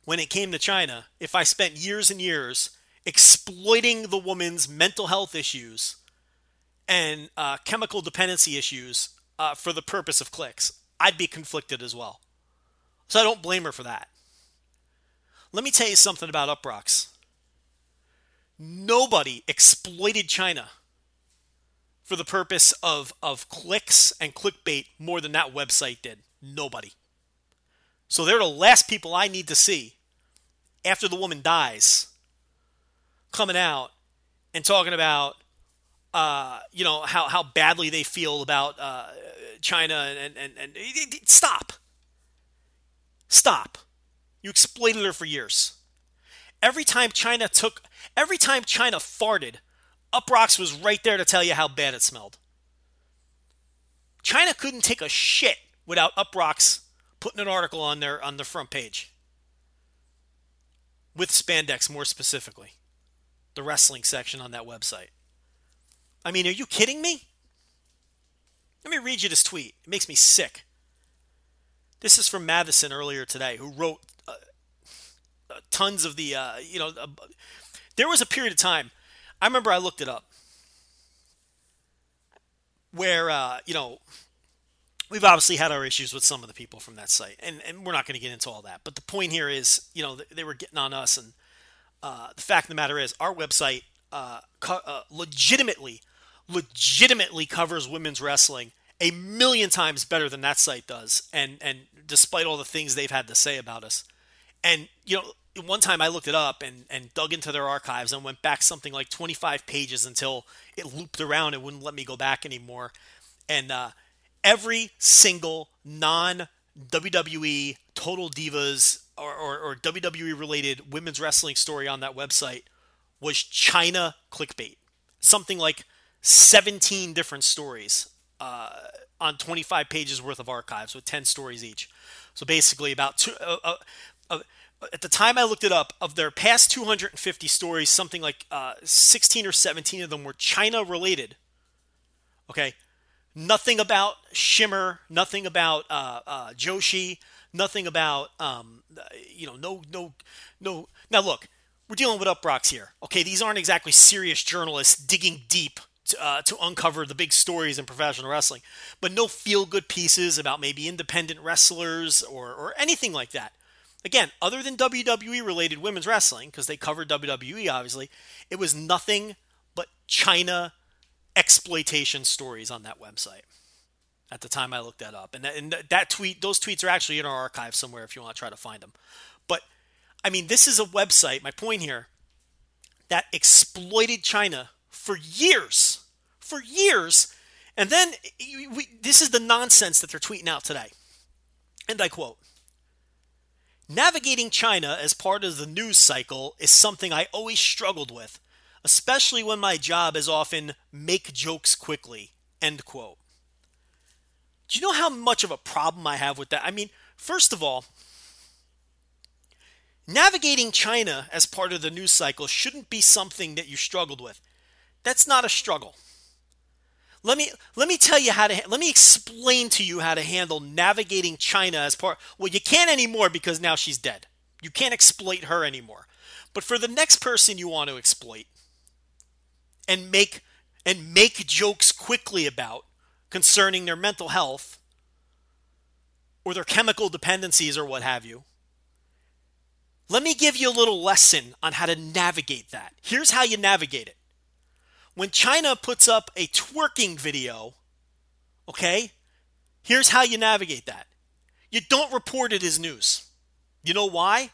when it came to Chyna if I spent years and years exploiting the woman's mental health issues and uh, chemical dependency issues uh, for the purpose of clicks. I'd be conflicted as well. So I don't blame her for that. Let me tell you something about Uproxx. Nobody exploited Chyna for the purpose of, of clicks and clickbait more than that website did. Nobody. So they're the last people I need to see after the woman dies coming out and talking about uh, you know how, how badly they feel about uh, Chyna and, and, and, and stop. Stop. You exploited her for years. Every time Chyna took, every time Chyna farted, Uproxx was right there to tell you how bad it smelled. Chyna couldn't take a shit without Uproxx putting an article on their on the front page. With spandex more specifically. The wrestling section on that website. I mean, are you kidding me? Let me read you this tweet. It makes me sick. This is from Matheson earlier today, who wrote uh, tons of the, uh, you know, uh, there was a period of time. I remember I looked it up where, uh, you know, we've obviously had our issues with some of the people from that site, and, and we're not going to get into all that. But the point here is, you know, they were getting on us, and uh, the fact of the matter is, our website uh, co- uh, legitimately, legitimately covers women's wrestling a million times better than that site does, and and despite all the things they've had to say about us, and you know, one time I looked it up and, and dug into their archives and went back something like 25 pages until it looped around and wouldn't let me go back anymore. And uh, every single non WWE Total Divas or, or, or WWE related women's wrestling story on that website was Chyna clickbait. Something like 17 different stories uh, on 25 pages worth of archives with 10 stories each. So basically, about two, uh, uh, uh at the time I looked it up, of their past 250 stories, something like uh, 16 or 17 of them were Chyna related. Okay, nothing about Shimmer, nothing about uh, uh, Joshi, nothing about um, you know, no, no, no. Now look, we're dealing with Uproxx here. Okay, these aren't exactly serious journalists digging deep to, uh, to uncover the big stories in professional wrestling, but no feel good pieces about maybe independent wrestlers or, or anything like that. Again, other than WWE related women's wrestling, because they covered WWE obviously, it was nothing but Chyna exploitation stories on that website at the time I looked that up. And that, and that tweet, those tweets are actually in our archive somewhere if you want to try to find them. But I mean, this is a website, my point here, that exploited Chyna for years, for years. And then we, this is the nonsense that they're tweeting out today. And I quote Navigating Chyna as part of the news cycle is something I always struggled with, especially when my job is often make jokes quickly. End quote. Do you know how much of a problem I have with that? I mean, first of all, navigating Chyna as part of the news cycle shouldn't be something that you struggled with. That's not a struggle. Let me let me tell you how to let me explain to you how to handle navigating Chyna as part. Well, you can't anymore because now she's dead. You can't exploit her anymore. But for the next person you want to exploit and make and make jokes quickly about concerning their mental health or their chemical dependencies or what have you. Let me give you a little lesson on how to navigate that. Here's how you navigate it when Chyna puts up a twerking video, okay, here's how you navigate that. You don't report it as news. You know why?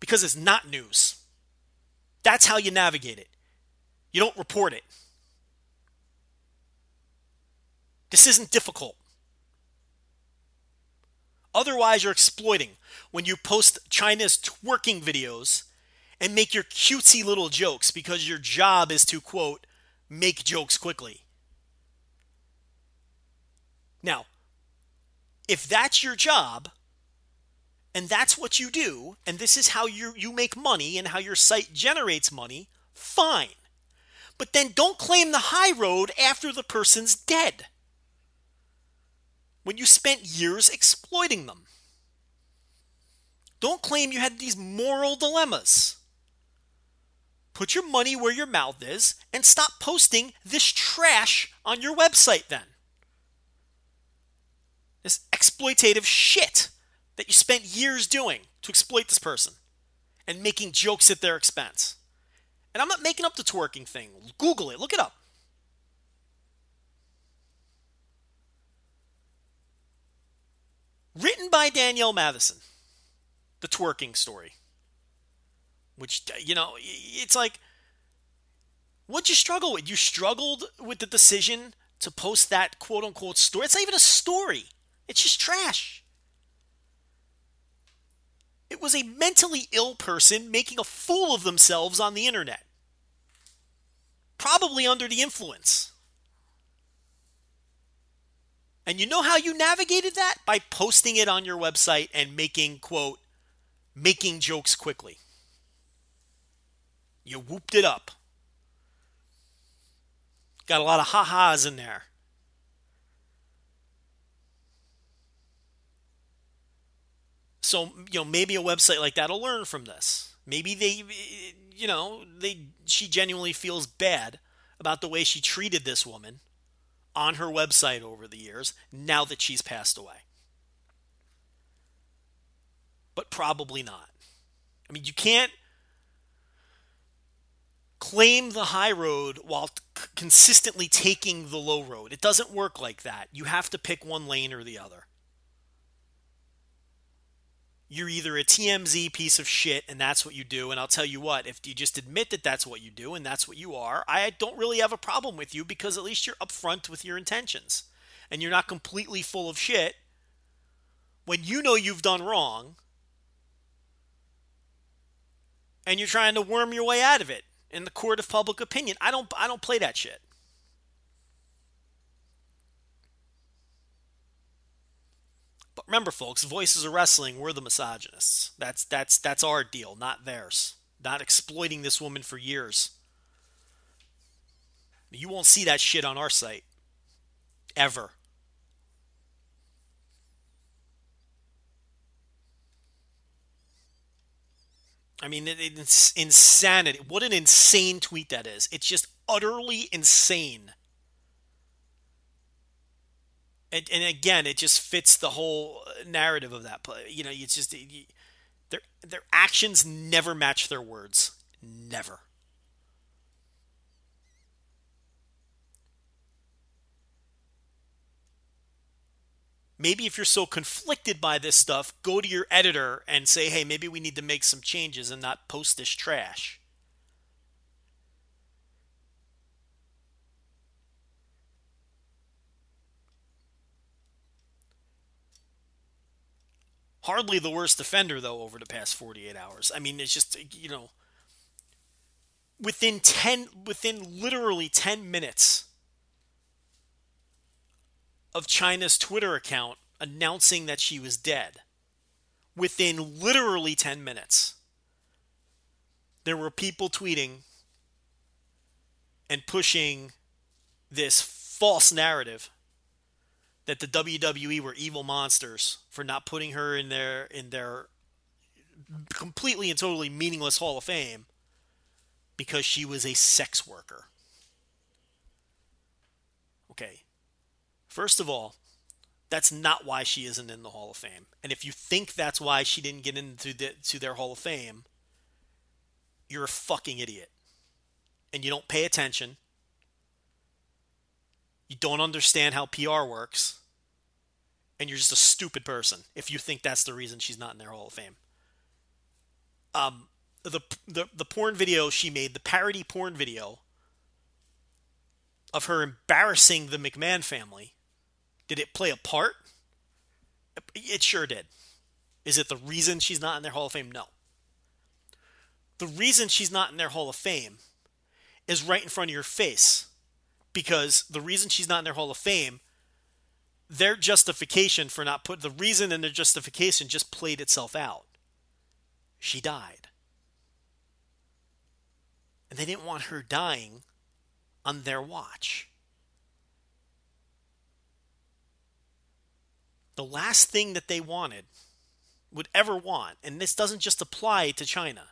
Because it's not news. That's how you navigate it. You don't report it. This isn't difficult. Otherwise, you're exploiting when you post Chyna's twerking videos and make your cutesy little jokes because your job is to, quote, make jokes quickly. Now, if that's your job and that's what you do and this is how you you make money and how your site generates money, fine. But then don't claim the high road after the person's dead. When you spent years exploiting them. Don't claim you had these moral dilemmas. Put your money where your mouth is and stop posting this trash on your website then. This exploitative shit that you spent years doing to exploit this person and making jokes at their expense. And I'm not making up the twerking thing. Google it, look it up. Written by Danielle Matheson, the twerking story. Which, uh, you know, it's like, what'd you struggle with? You struggled with the decision to post that quote unquote story. It's not even a story, it's just trash. It was a mentally ill person making a fool of themselves on the internet. Probably under the influence. And you know how you navigated that? By posting it on your website and making, quote, making jokes quickly. You whooped it up. Got a lot of ha ha's in there. So, you know, maybe a website like that'll learn from this. Maybe they, you know, they she genuinely feels bad about the way she treated this woman on her website over the years now that she's passed away. But probably not. I mean, you can't claim the high road while consistently taking the low road. It doesn't work like that. You have to pick one lane or the other. You're either a TMZ piece of shit and that's what you do. And I'll tell you what, if you just admit that that's what you do and that's what you are, I don't really have a problem with you because at least you're upfront with your intentions and you're not completely full of shit when you know you've done wrong and you're trying to worm your way out of it in the court of public opinion. I don't I don't play that shit. But remember folks, Voices of Wrestling, we're the misogynists. That's that's that's our deal, not theirs. Not exploiting this woman for years. You won't see that shit on our site ever. I mean, it, it's insanity. What an insane tweet that is. It's just utterly insane. And, and again, it just fits the whole uh, narrative of that play. You know, it's just you, their their actions never match their words. Never. Maybe if you're so conflicted by this stuff, go to your editor and say, hey, maybe we need to make some changes and not post this trash. Hardly the worst offender, though, over the past 48 hours. I mean, it's just, you know, within 10, within literally 10 minutes of Chyna's Twitter account announcing that she was dead within literally 10 minutes. There were people tweeting and pushing this false narrative that the WWE were evil monsters for not putting her in their in their completely and totally meaningless Hall of Fame because she was a sex worker. Okay. First of all, that's not why she isn't in the Hall of Fame. And if you think that's why she didn't get into the, to their Hall of Fame, you're a fucking idiot. And you don't pay attention. You don't understand how PR works. And you're just a stupid person if you think that's the reason she's not in their Hall of Fame. Um, the, the, the porn video she made, the parody porn video of her embarrassing the McMahon family did it play a part? It sure did. Is it the reason she's not in their Hall of Fame? No. The reason she's not in their Hall of Fame is right in front of your face. Because the reason she's not in their Hall of Fame their justification for not put the reason in their justification just played itself out. She died. And they didn't want her dying on their watch. The last thing that they wanted, would ever want, and this doesn't just apply to Chyna.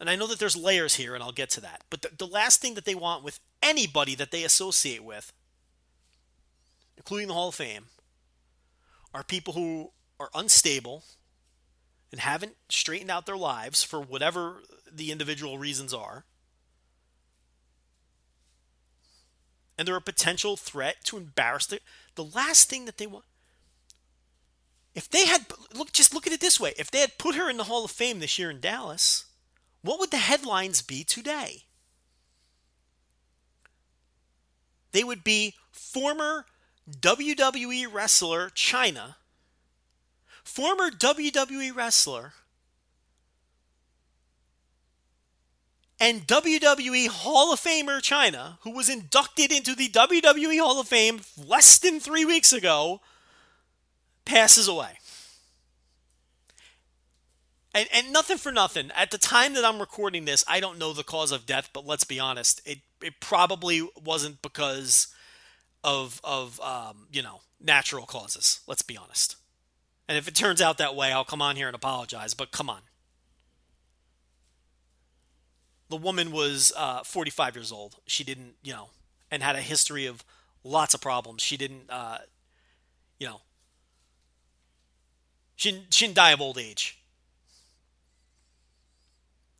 And I know that there's layers here, and I'll get to that. But the, the last thing that they want with anybody that they associate with, including the Hall of Fame, are people who are unstable and haven't straightened out their lives for whatever the individual reasons are. And they're a potential threat to embarrass the, the last thing that they want. If they had look just look at it this way, if they had put her in the Hall of Fame this year in Dallas, what would the headlines be today? They would be former WWE wrestler Chyna, former WWE wrestler, and WWE Hall of Famer Chyna, who was inducted into the WWE Hall of Fame less than three weeks ago, passes away. And, and nothing for nothing. At the time that I'm recording this, I don't know the cause of death, but let's be honest, it, it probably wasn't because of of um, you know natural causes. Let's be honest. And if it turns out that way, I'll come on here and apologize. But come on. The woman was uh, 45 years old. She didn't, you know, and had a history of lots of problems. She didn't, uh, you know, she didn't, she didn't die of old age.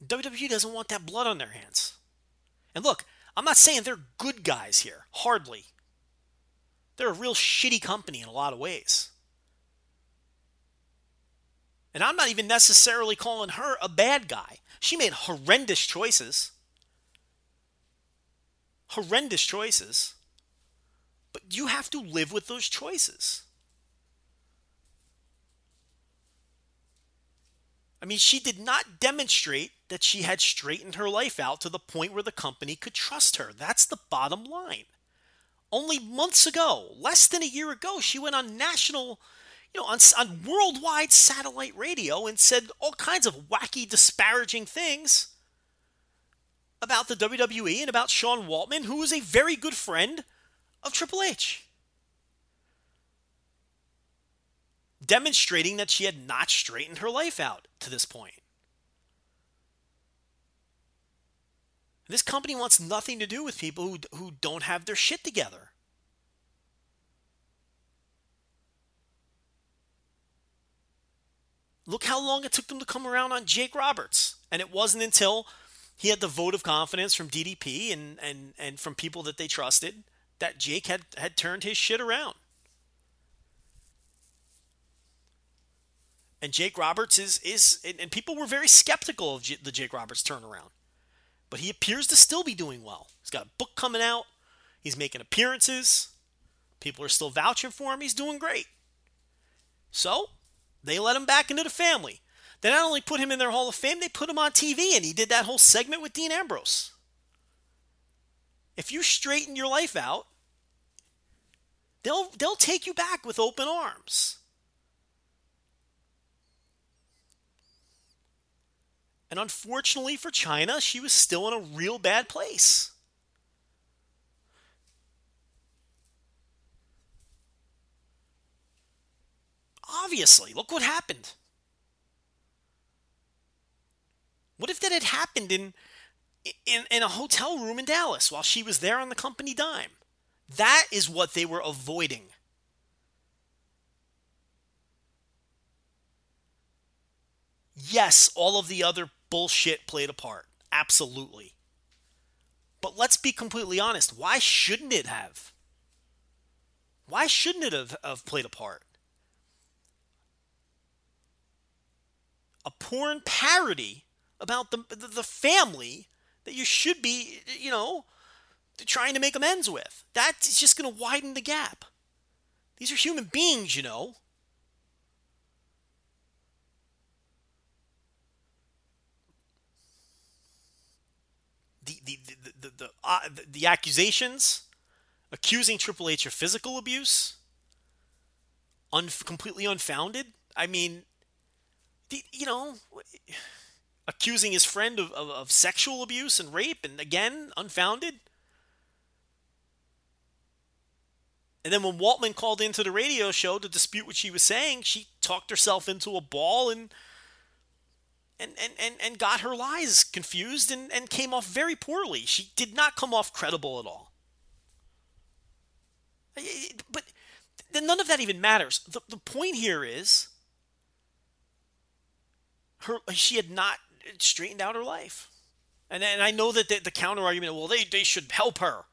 WWE doesn't want that blood on their hands. And look, I'm not saying they're good guys here. Hardly. They're a real shitty company in a lot of ways. And I'm not even necessarily calling her a bad guy. She made horrendous choices. Horrendous choices. But you have to live with those choices. I mean, she did not demonstrate that she had straightened her life out to the point where the company could trust her. That's the bottom line. Only months ago, less than a year ago, she went on national, you know, on, on worldwide satellite radio and said all kinds of wacky, disparaging things about the WWE and about Sean Waltman, who is a very good friend of Triple H. demonstrating that she had not straightened her life out to this point. This company wants nothing to do with people who, who don't have their shit together. Look how long it took them to come around on Jake Roberts. And it wasn't until he had the vote of confidence from DDP and, and, and from people that they trusted that Jake had, had turned his shit around. And Jake Roberts is is and people were very skeptical of the Jake Roberts turnaround. But he appears to still be doing well. He's got a book coming out. He's making appearances. People are still vouching for him. He's doing great. So, they let him back into the family. They not only put him in their Hall of Fame, they put him on TV and he did that whole segment with Dean Ambrose. If you straighten your life out, they'll they'll take you back with open arms. And unfortunately for Chyna, she was still in a real bad place. Obviously, look what happened. What if that had happened in, in, in a hotel room in Dallas while she was there on the company dime? That is what they were avoiding. Yes, all of the other bullshit played a part. Absolutely. But let's be completely honest. Why shouldn't it have? Why shouldn't it have, have played a part? A porn parody about the, the, the family that you should be, you know, trying to make amends with. That's just going to widen the gap. These are human beings, you know. the the the the, the, uh, the accusations accusing Triple H of physical abuse, un- completely unfounded. I mean, you know, accusing his friend of, of, of sexual abuse and rape, and again, unfounded. And then when Waltman called into the radio show to dispute what she was saying, she talked herself into a ball and and and, and, and got her lies confused and, and came off very poorly. She did not come off credible at all. But none of that even matters. The, the point here is her she had not straightened out her life. And, and I know that the, the counter argument, well, they, they should help her.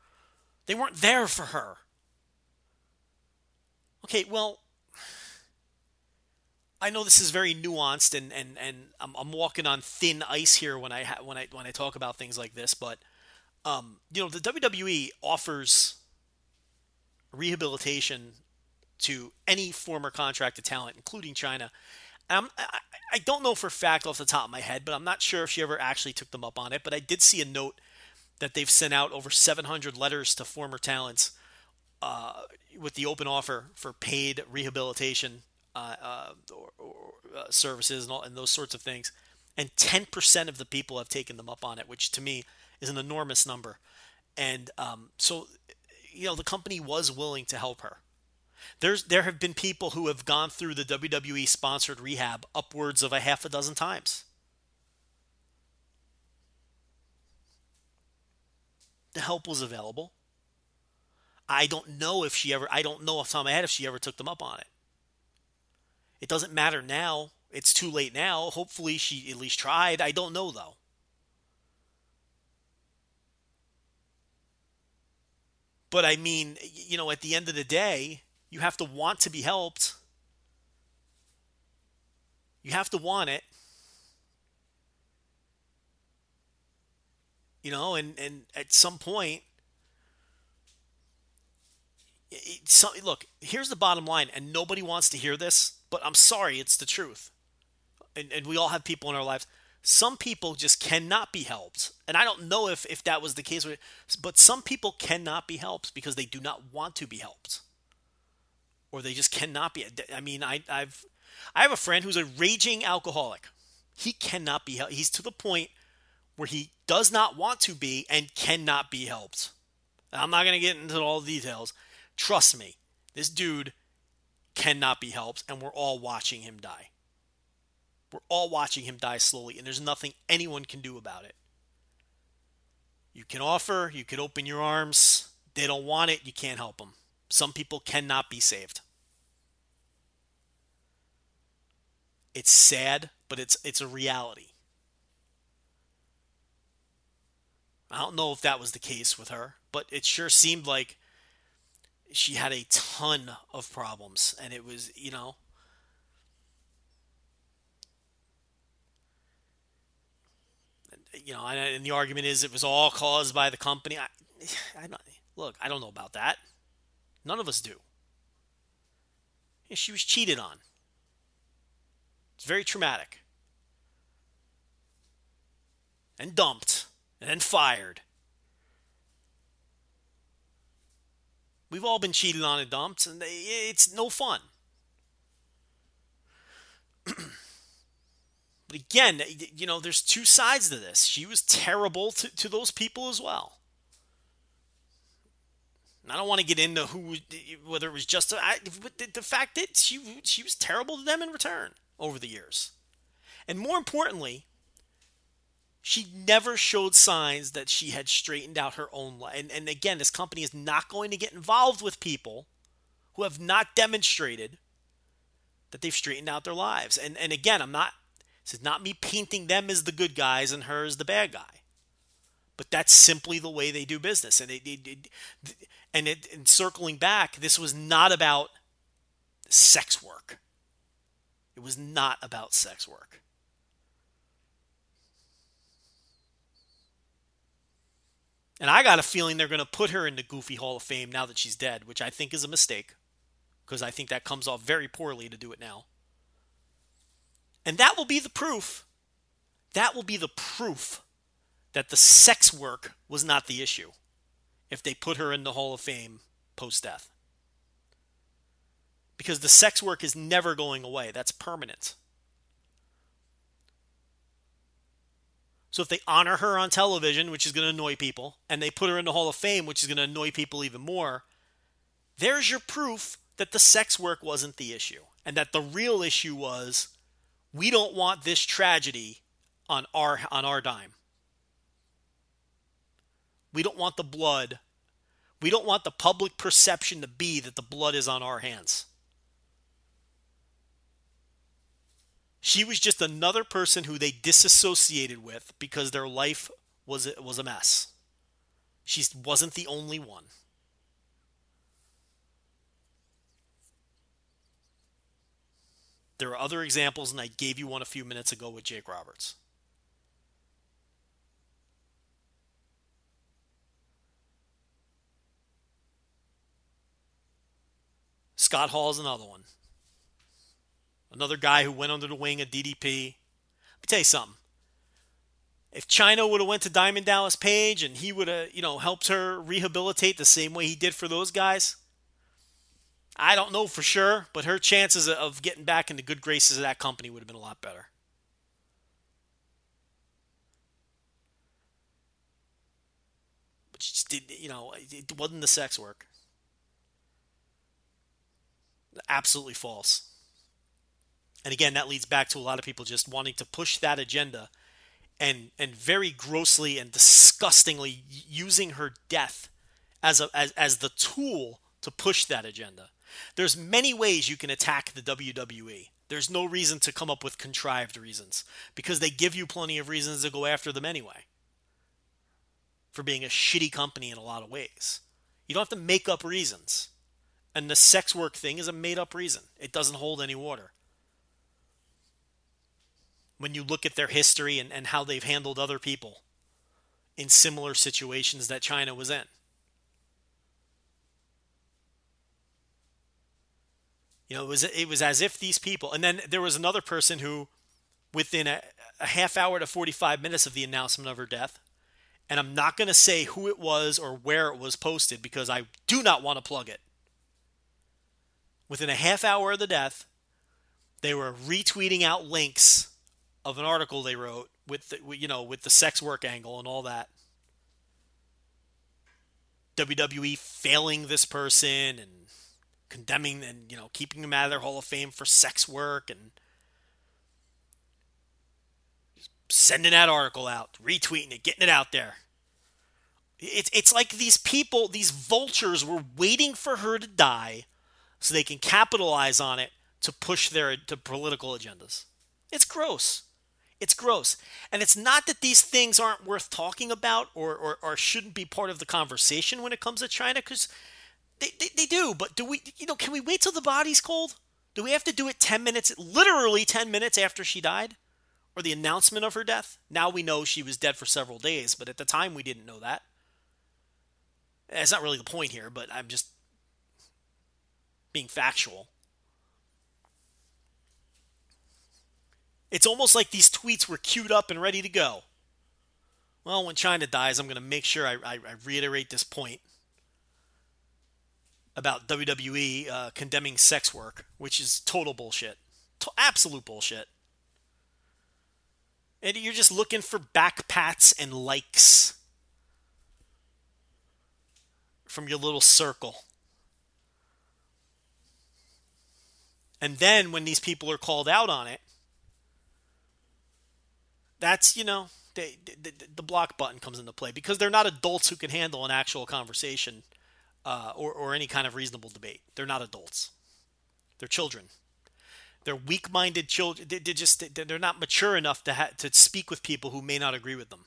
They weren't there for her. Okay, well, I know this is very nuanced, and and and I'm, I'm walking on thin ice here when I ha- when I when I talk about things like this, but um, you know, the WWE offers rehabilitation to any former contracted talent, including Chyna. I, I don't know for fact off the top of my head, but I'm not sure if she ever actually took them up on it. But I did see a note that they've sent out over 700 letters to former talents uh, with the open offer for paid rehabilitation uh, uh, or, or uh, services and, all, and those sorts of things. And 10% of the people have taken them up on it, which to me is an enormous number. And um, so, you know, the company was willing to help her. There's there have been people who have gone through the WWE sponsored rehab upwards of a half a dozen times. The help was available. I don't know if she ever, I don't know off the top of my head if she ever took them up on it. It doesn't matter now. It's too late now. Hopefully she at least tried. I don't know though. But I mean, you know, at the end of the day, you have to want to be helped. You have to want it. You know, and, and at some point, so, look, here's the bottom line, and nobody wants to hear this, but I'm sorry, it's the truth. And, and we all have people in our lives. Some people just cannot be helped. And I don't know if, if that was the case, with but some people cannot be helped because they do not want to be helped. Or they just cannot be. I mean, I, I've I have a friend who's a raging alcoholic. He cannot be helped. He's to the point where he does not want to be and cannot be helped. I'm not going to get into all the details Trust me, this dude cannot be helped, and we're all watching him die. We're all watching him die slowly, and there's nothing anyone can do about it. You can offer, you can open your arms. They don't want it, you can't help them. Some people cannot be saved. It's sad, but it's it's a reality. I don't know if that was the case with her, but it sure seemed like she had a ton of problems, and it was, you know, you know, and, the argument is it was all caused by the company. I, [sighs] I don't, look, I don't know about that. None of us do. And She was cheated on. It's very traumatic. And dumped, and then fired. We've all been cheated on and dumped, and it's no fun. [clears throat] but again, you know, there's two sides to this. She was terrible to, to those people as well. I don't want to get into who, whether it was just I, the fact that she she was terrible to them in return over the years, and more importantly, she never showed signs that she had straightened out her own life. And, and again, this company is not going to get involved with people who have not demonstrated that they've straightened out their lives. And and again, I'm not this is not me painting them as the good guys and her as the bad guy. But that's simply the way they do business. And it, it and it and circling back, this was not about sex work. It was not about sex work. And I got a feeling they're going to put her in the Goofy Hall of Fame now that she's dead, which I think is a mistake because I think that comes off very poorly to do it now. And that will be the proof. That will be the proof that the sex work was not the issue if they put her in the Hall of Fame post death. Because the sex work is never going away, that's permanent. So if they honor her on television, which is going to annoy people, and they put her in the Hall of Fame, which is going to annoy people even more, there's your proof that the sex work wasn't the issue and that the real issue was we don't want this tragedy on our on our dime. We don't want the blood. We don't want the public perception to be that the blood is on our hands. She was just another person who they disassociated with because their life was was a mess. She wasn't the only one. There are other examples, and I gave you one a few minutes ago with Jake Roberts. Scott Hall is another one. Another guy who went under the wing of DDP. Let me tell you something. If Chyna would have went to Diamond Dallas Page and he would have, you know, helped her rehabilitate the same way he did for those guys, I don't know for sure, but her chances of getting back into good graces of that company would have been a lot better. But she just did, you know, it wasn't the sex work. Absolutely false. And again, that leads back to a lot of people just wanting to push that agenda and and very grossly and disgustingly using her death as a as, as the tool to push that agenda. There's many ways you can attack the WWE. There's no reason to come up with contrived reasons because they give you plenty of reasons to go after them anyway. For being a shitty company in a lot of ways. You don't have to make up reasons. And the sex work thing is a made up reason. It doesn't hold any water. When you look at their history and, and how they've handled other people in similar situations that Chyna was in. You know, it was it was as if these people, and then there was another person who, within a, a half hour to forty five minutes of the announcement of her death, and I'm not going to say who it was or where it was posted because I do not want to plug it. Within a half hour of the death, they were retweeting out links of an article they wrote with the, you know with the sex work angle and all that. WWE failing this person and condemning and you know keeping them out of their Hall of Fame for sex work and sending that article out, retweeting it, getting it out there. It's it's like these people, these vultures, were waiting for her to die so they can capitalize on it to push their to political agendas. It's gross. It's gross. And it's not that these things aren't worth talking about or, or, or shouldn't be part of the conversation when it comes to Chyna, because they, they, they do, but do we, you know, can we wait till the body's cold? Do we have to do it 10 minutes, literally 10 minutes after she died? Or the announcement of her death? Now we know she was dead for several days, but at the time we didn't know that. That's not really the point here, but I'm just being factual. It's almost like these tweets were queued up and ready to go. Well, when Chyna dies, I'm going to make sure I, I, I reiterate this point about WWE uh, condemning sex work, which is total bullshit. To- absolute bullshit. And you're just looking for backpats and likes from your little circle. And then when these people are called out on it, that's, you know, they, the, the block button comes into play because they're not adults who can handle an actual conversation uh, or, or any kind of reasonable debate. They're not adults. They're children. They're weak-minded children. They, are just they're not mature enough to ha- to speak with people who may not agree with them.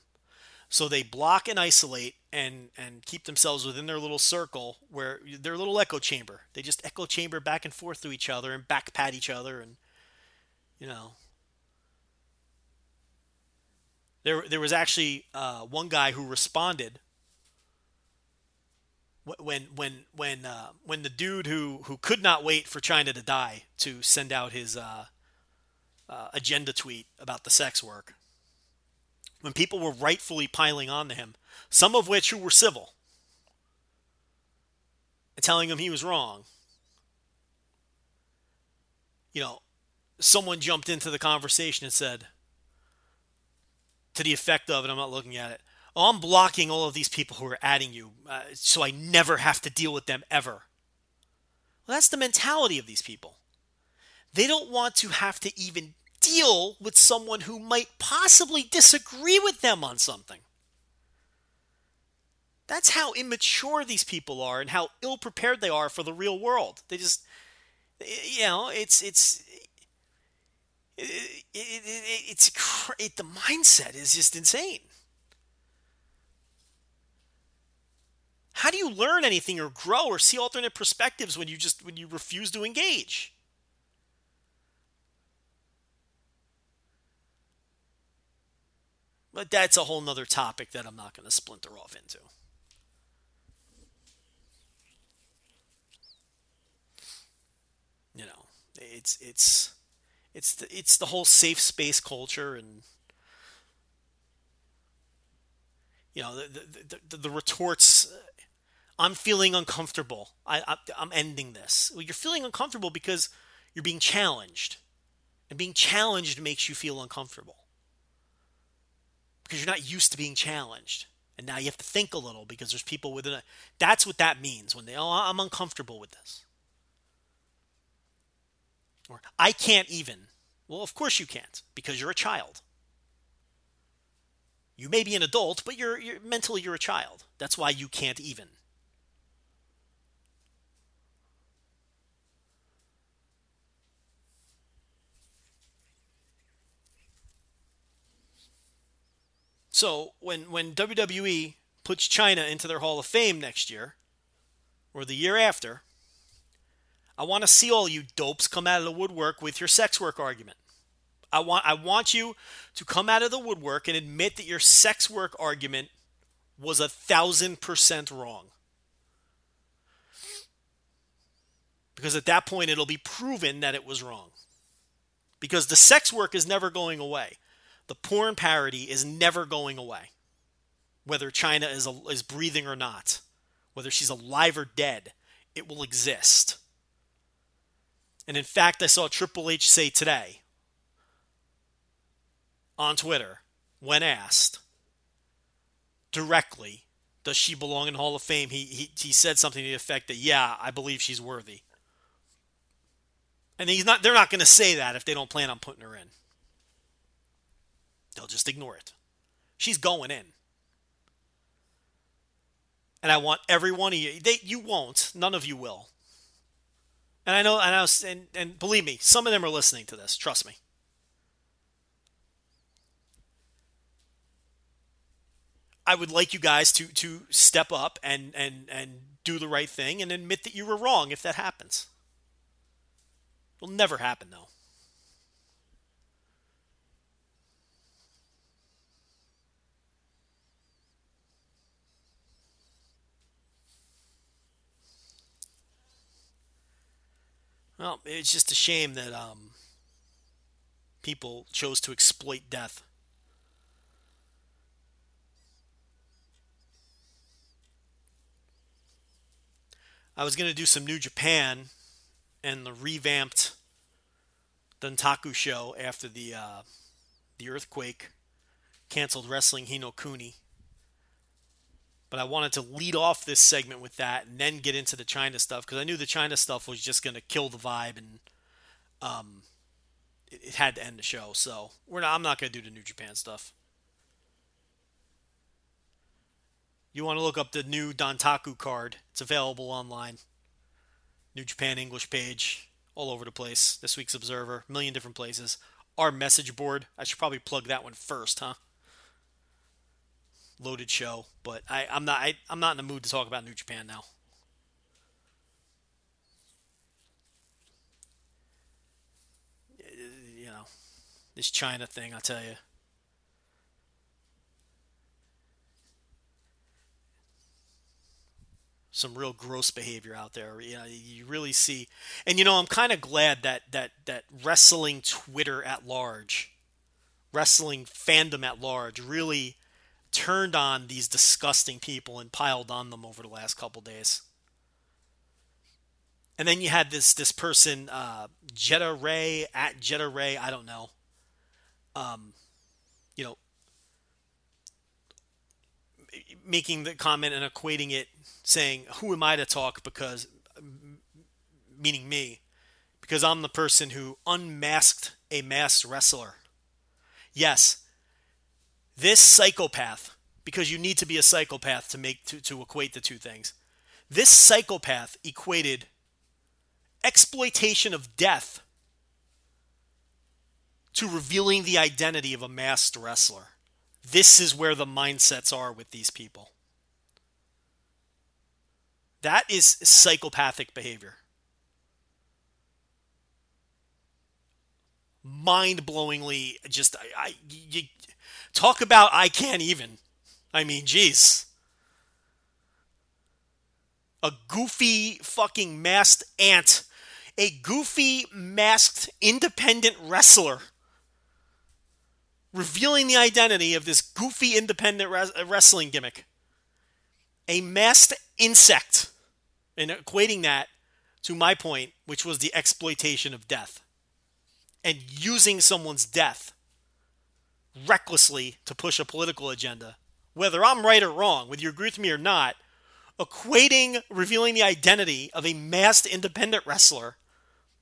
So they block and isolate and and keep themselves within their little circle where their little echo chamber. They just echo chamber back and forth to each other and back pat each other and you know. There there was actually uh, one guy who responded when when when uh, when the dude who who could not wait for China to die to send out his uh, uh, agenda tweet about the sex work, when people were rightfully piling on to him, some of which who were civil, and telling him he was wrong, you know, someone jumped into the conversation and said, to the effect of, and I'm not looking at it, oh, I'm blocking all of these people who are adding you uh, so I never have to deal with them ever. Well, that's the mentality of these people. They don't want to have to even deal with someone who might possibly disagree with them on something. That's how immature these people are and how ill prepared they are for the real world. They just, you know, it's it's it, it, it, it's it, the mindset is just insane. How do you learn anything or grow or see alternate perspectives when you just when you refuse to engage? But that's a whole nother topic that I'm not going to splinter off into. You know, it's it's it's the, it's the whole safe space culture and you know the the, the, the retorts uh, i'm feeling uncomfortable. I, I i'm ending this. Well, you're feeling uncomfortable because you're being challenged. And being challenged makes you feel uncomfortable because you're not used to being challenged and now you have to think a little because there's people within it that's what that means when they oh i'm uncomfortable with this or I can't even. Well, of course you can't because you're a child. You may be an adult, but you're, you're mentally you're a child. That's why you can't even. So when when WWE puts Chyna into their Hall of Fame next year or the year after, I want to see all you dopes come out of the woodwork with your sex work argument. I want I want you to come out of the woodwork and admit that your sex work argument was a thousand percent wrong. Because at that point it'll be proven that it was wrong. Because the sex work is never going away. The porn parody is never going away. Whether Chyna is, a, is breathing or not, whether she's alive or dead, it will exist. And in fact, I saw Triple H say today on Twitter, when asked directly, does she belong in Hall of Fame? He, he, he said something to the effect that, yeah, I believe she's worthy. And he's not, they're not going to say that if they don't plan on putting her in. They'll just ignore it. She's going in. And I want every one of you, they, you won't, none of you will. And I know, and I was, and, and believe me, some of them are listening to this. Trust me. I would like you guys to to step up and and and do the right thing and admit that you were wrong if that happens. It'll never happen though. Well, it's just a shame that um, people chose to exploit death. I was going to do some New Japan and the revamped Dontaku show after the uh, the earthquake canceled wrestling Hinokuni but I wanted to lead off this segment with that and then get into the Chyna stuff because I knew the Chyna stuff was just going to kill the vibe and um, it, it, had to end the show. So we're not. I'm not going to do the New Japan stuff. You want to look up the new Dontaku card? It's available online. New Japan English page, all over the place. This week's Observer, million different places. Our message board. I should probably plug that one first, huh? Loaded show, but I, I'm not I, I'm not in the mood to talk about New Japan now. Uh, you know, this Chyna thing, I'll tell you. Some real gross behavior out there. You know, you really see, and you know, I'm kind of glad that that that wrestling Twitter at large, wrestling fandom at large, really turned on these disgusting people and piled on them over the last couple days. And then you had this this person, uh, Jetta Ray at Jetta Ray, I don't know. Um, you know, making the comment and equating it, saying, "Who am I to talk?" Because, meaning me, because I'm the person who unmasked a masked wrestler. Yes, this psychopath, because you need to be a psychopath to make to, to equate the two things. This psychopath equated exploitation of death to revealing the identity of a masked wrestler. This is where the mindsets are with these people. That is psychopathic behavior. Mind-blowingly, just I, I you, talk about I can't even. I mean, geez. A goofy fucking masked ant, a goofy masked independent wrestler revealing the identity of this goofy independent res- uh, wrestling gimmick. A masked insect, and equating that to my point, which was the exploitation of death. And using someone's death recklessly to push a political agenda. Whether I'm right or wrong, whether you agree with me or not, equating revealing the identity of a masked independent wrestler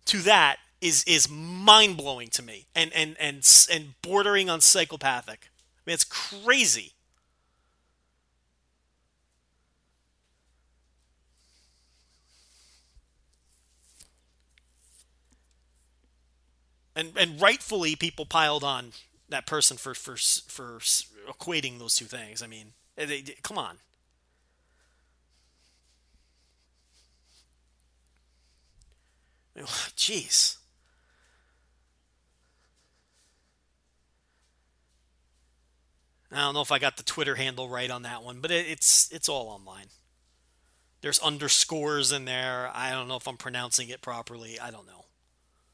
to that is is mind blowing to me and and and and bordering on psychopathic. I mean, it's crazy. And and rightfully, people piled on that person for for for equating those two things. I mean, they, they, come on. [sighs] Jeez. I don't know if I got the Twitter handle right on that one, but it, it's it's all online. There's underscores in there. I don't know if I'm pronouncing it properly. I don't know.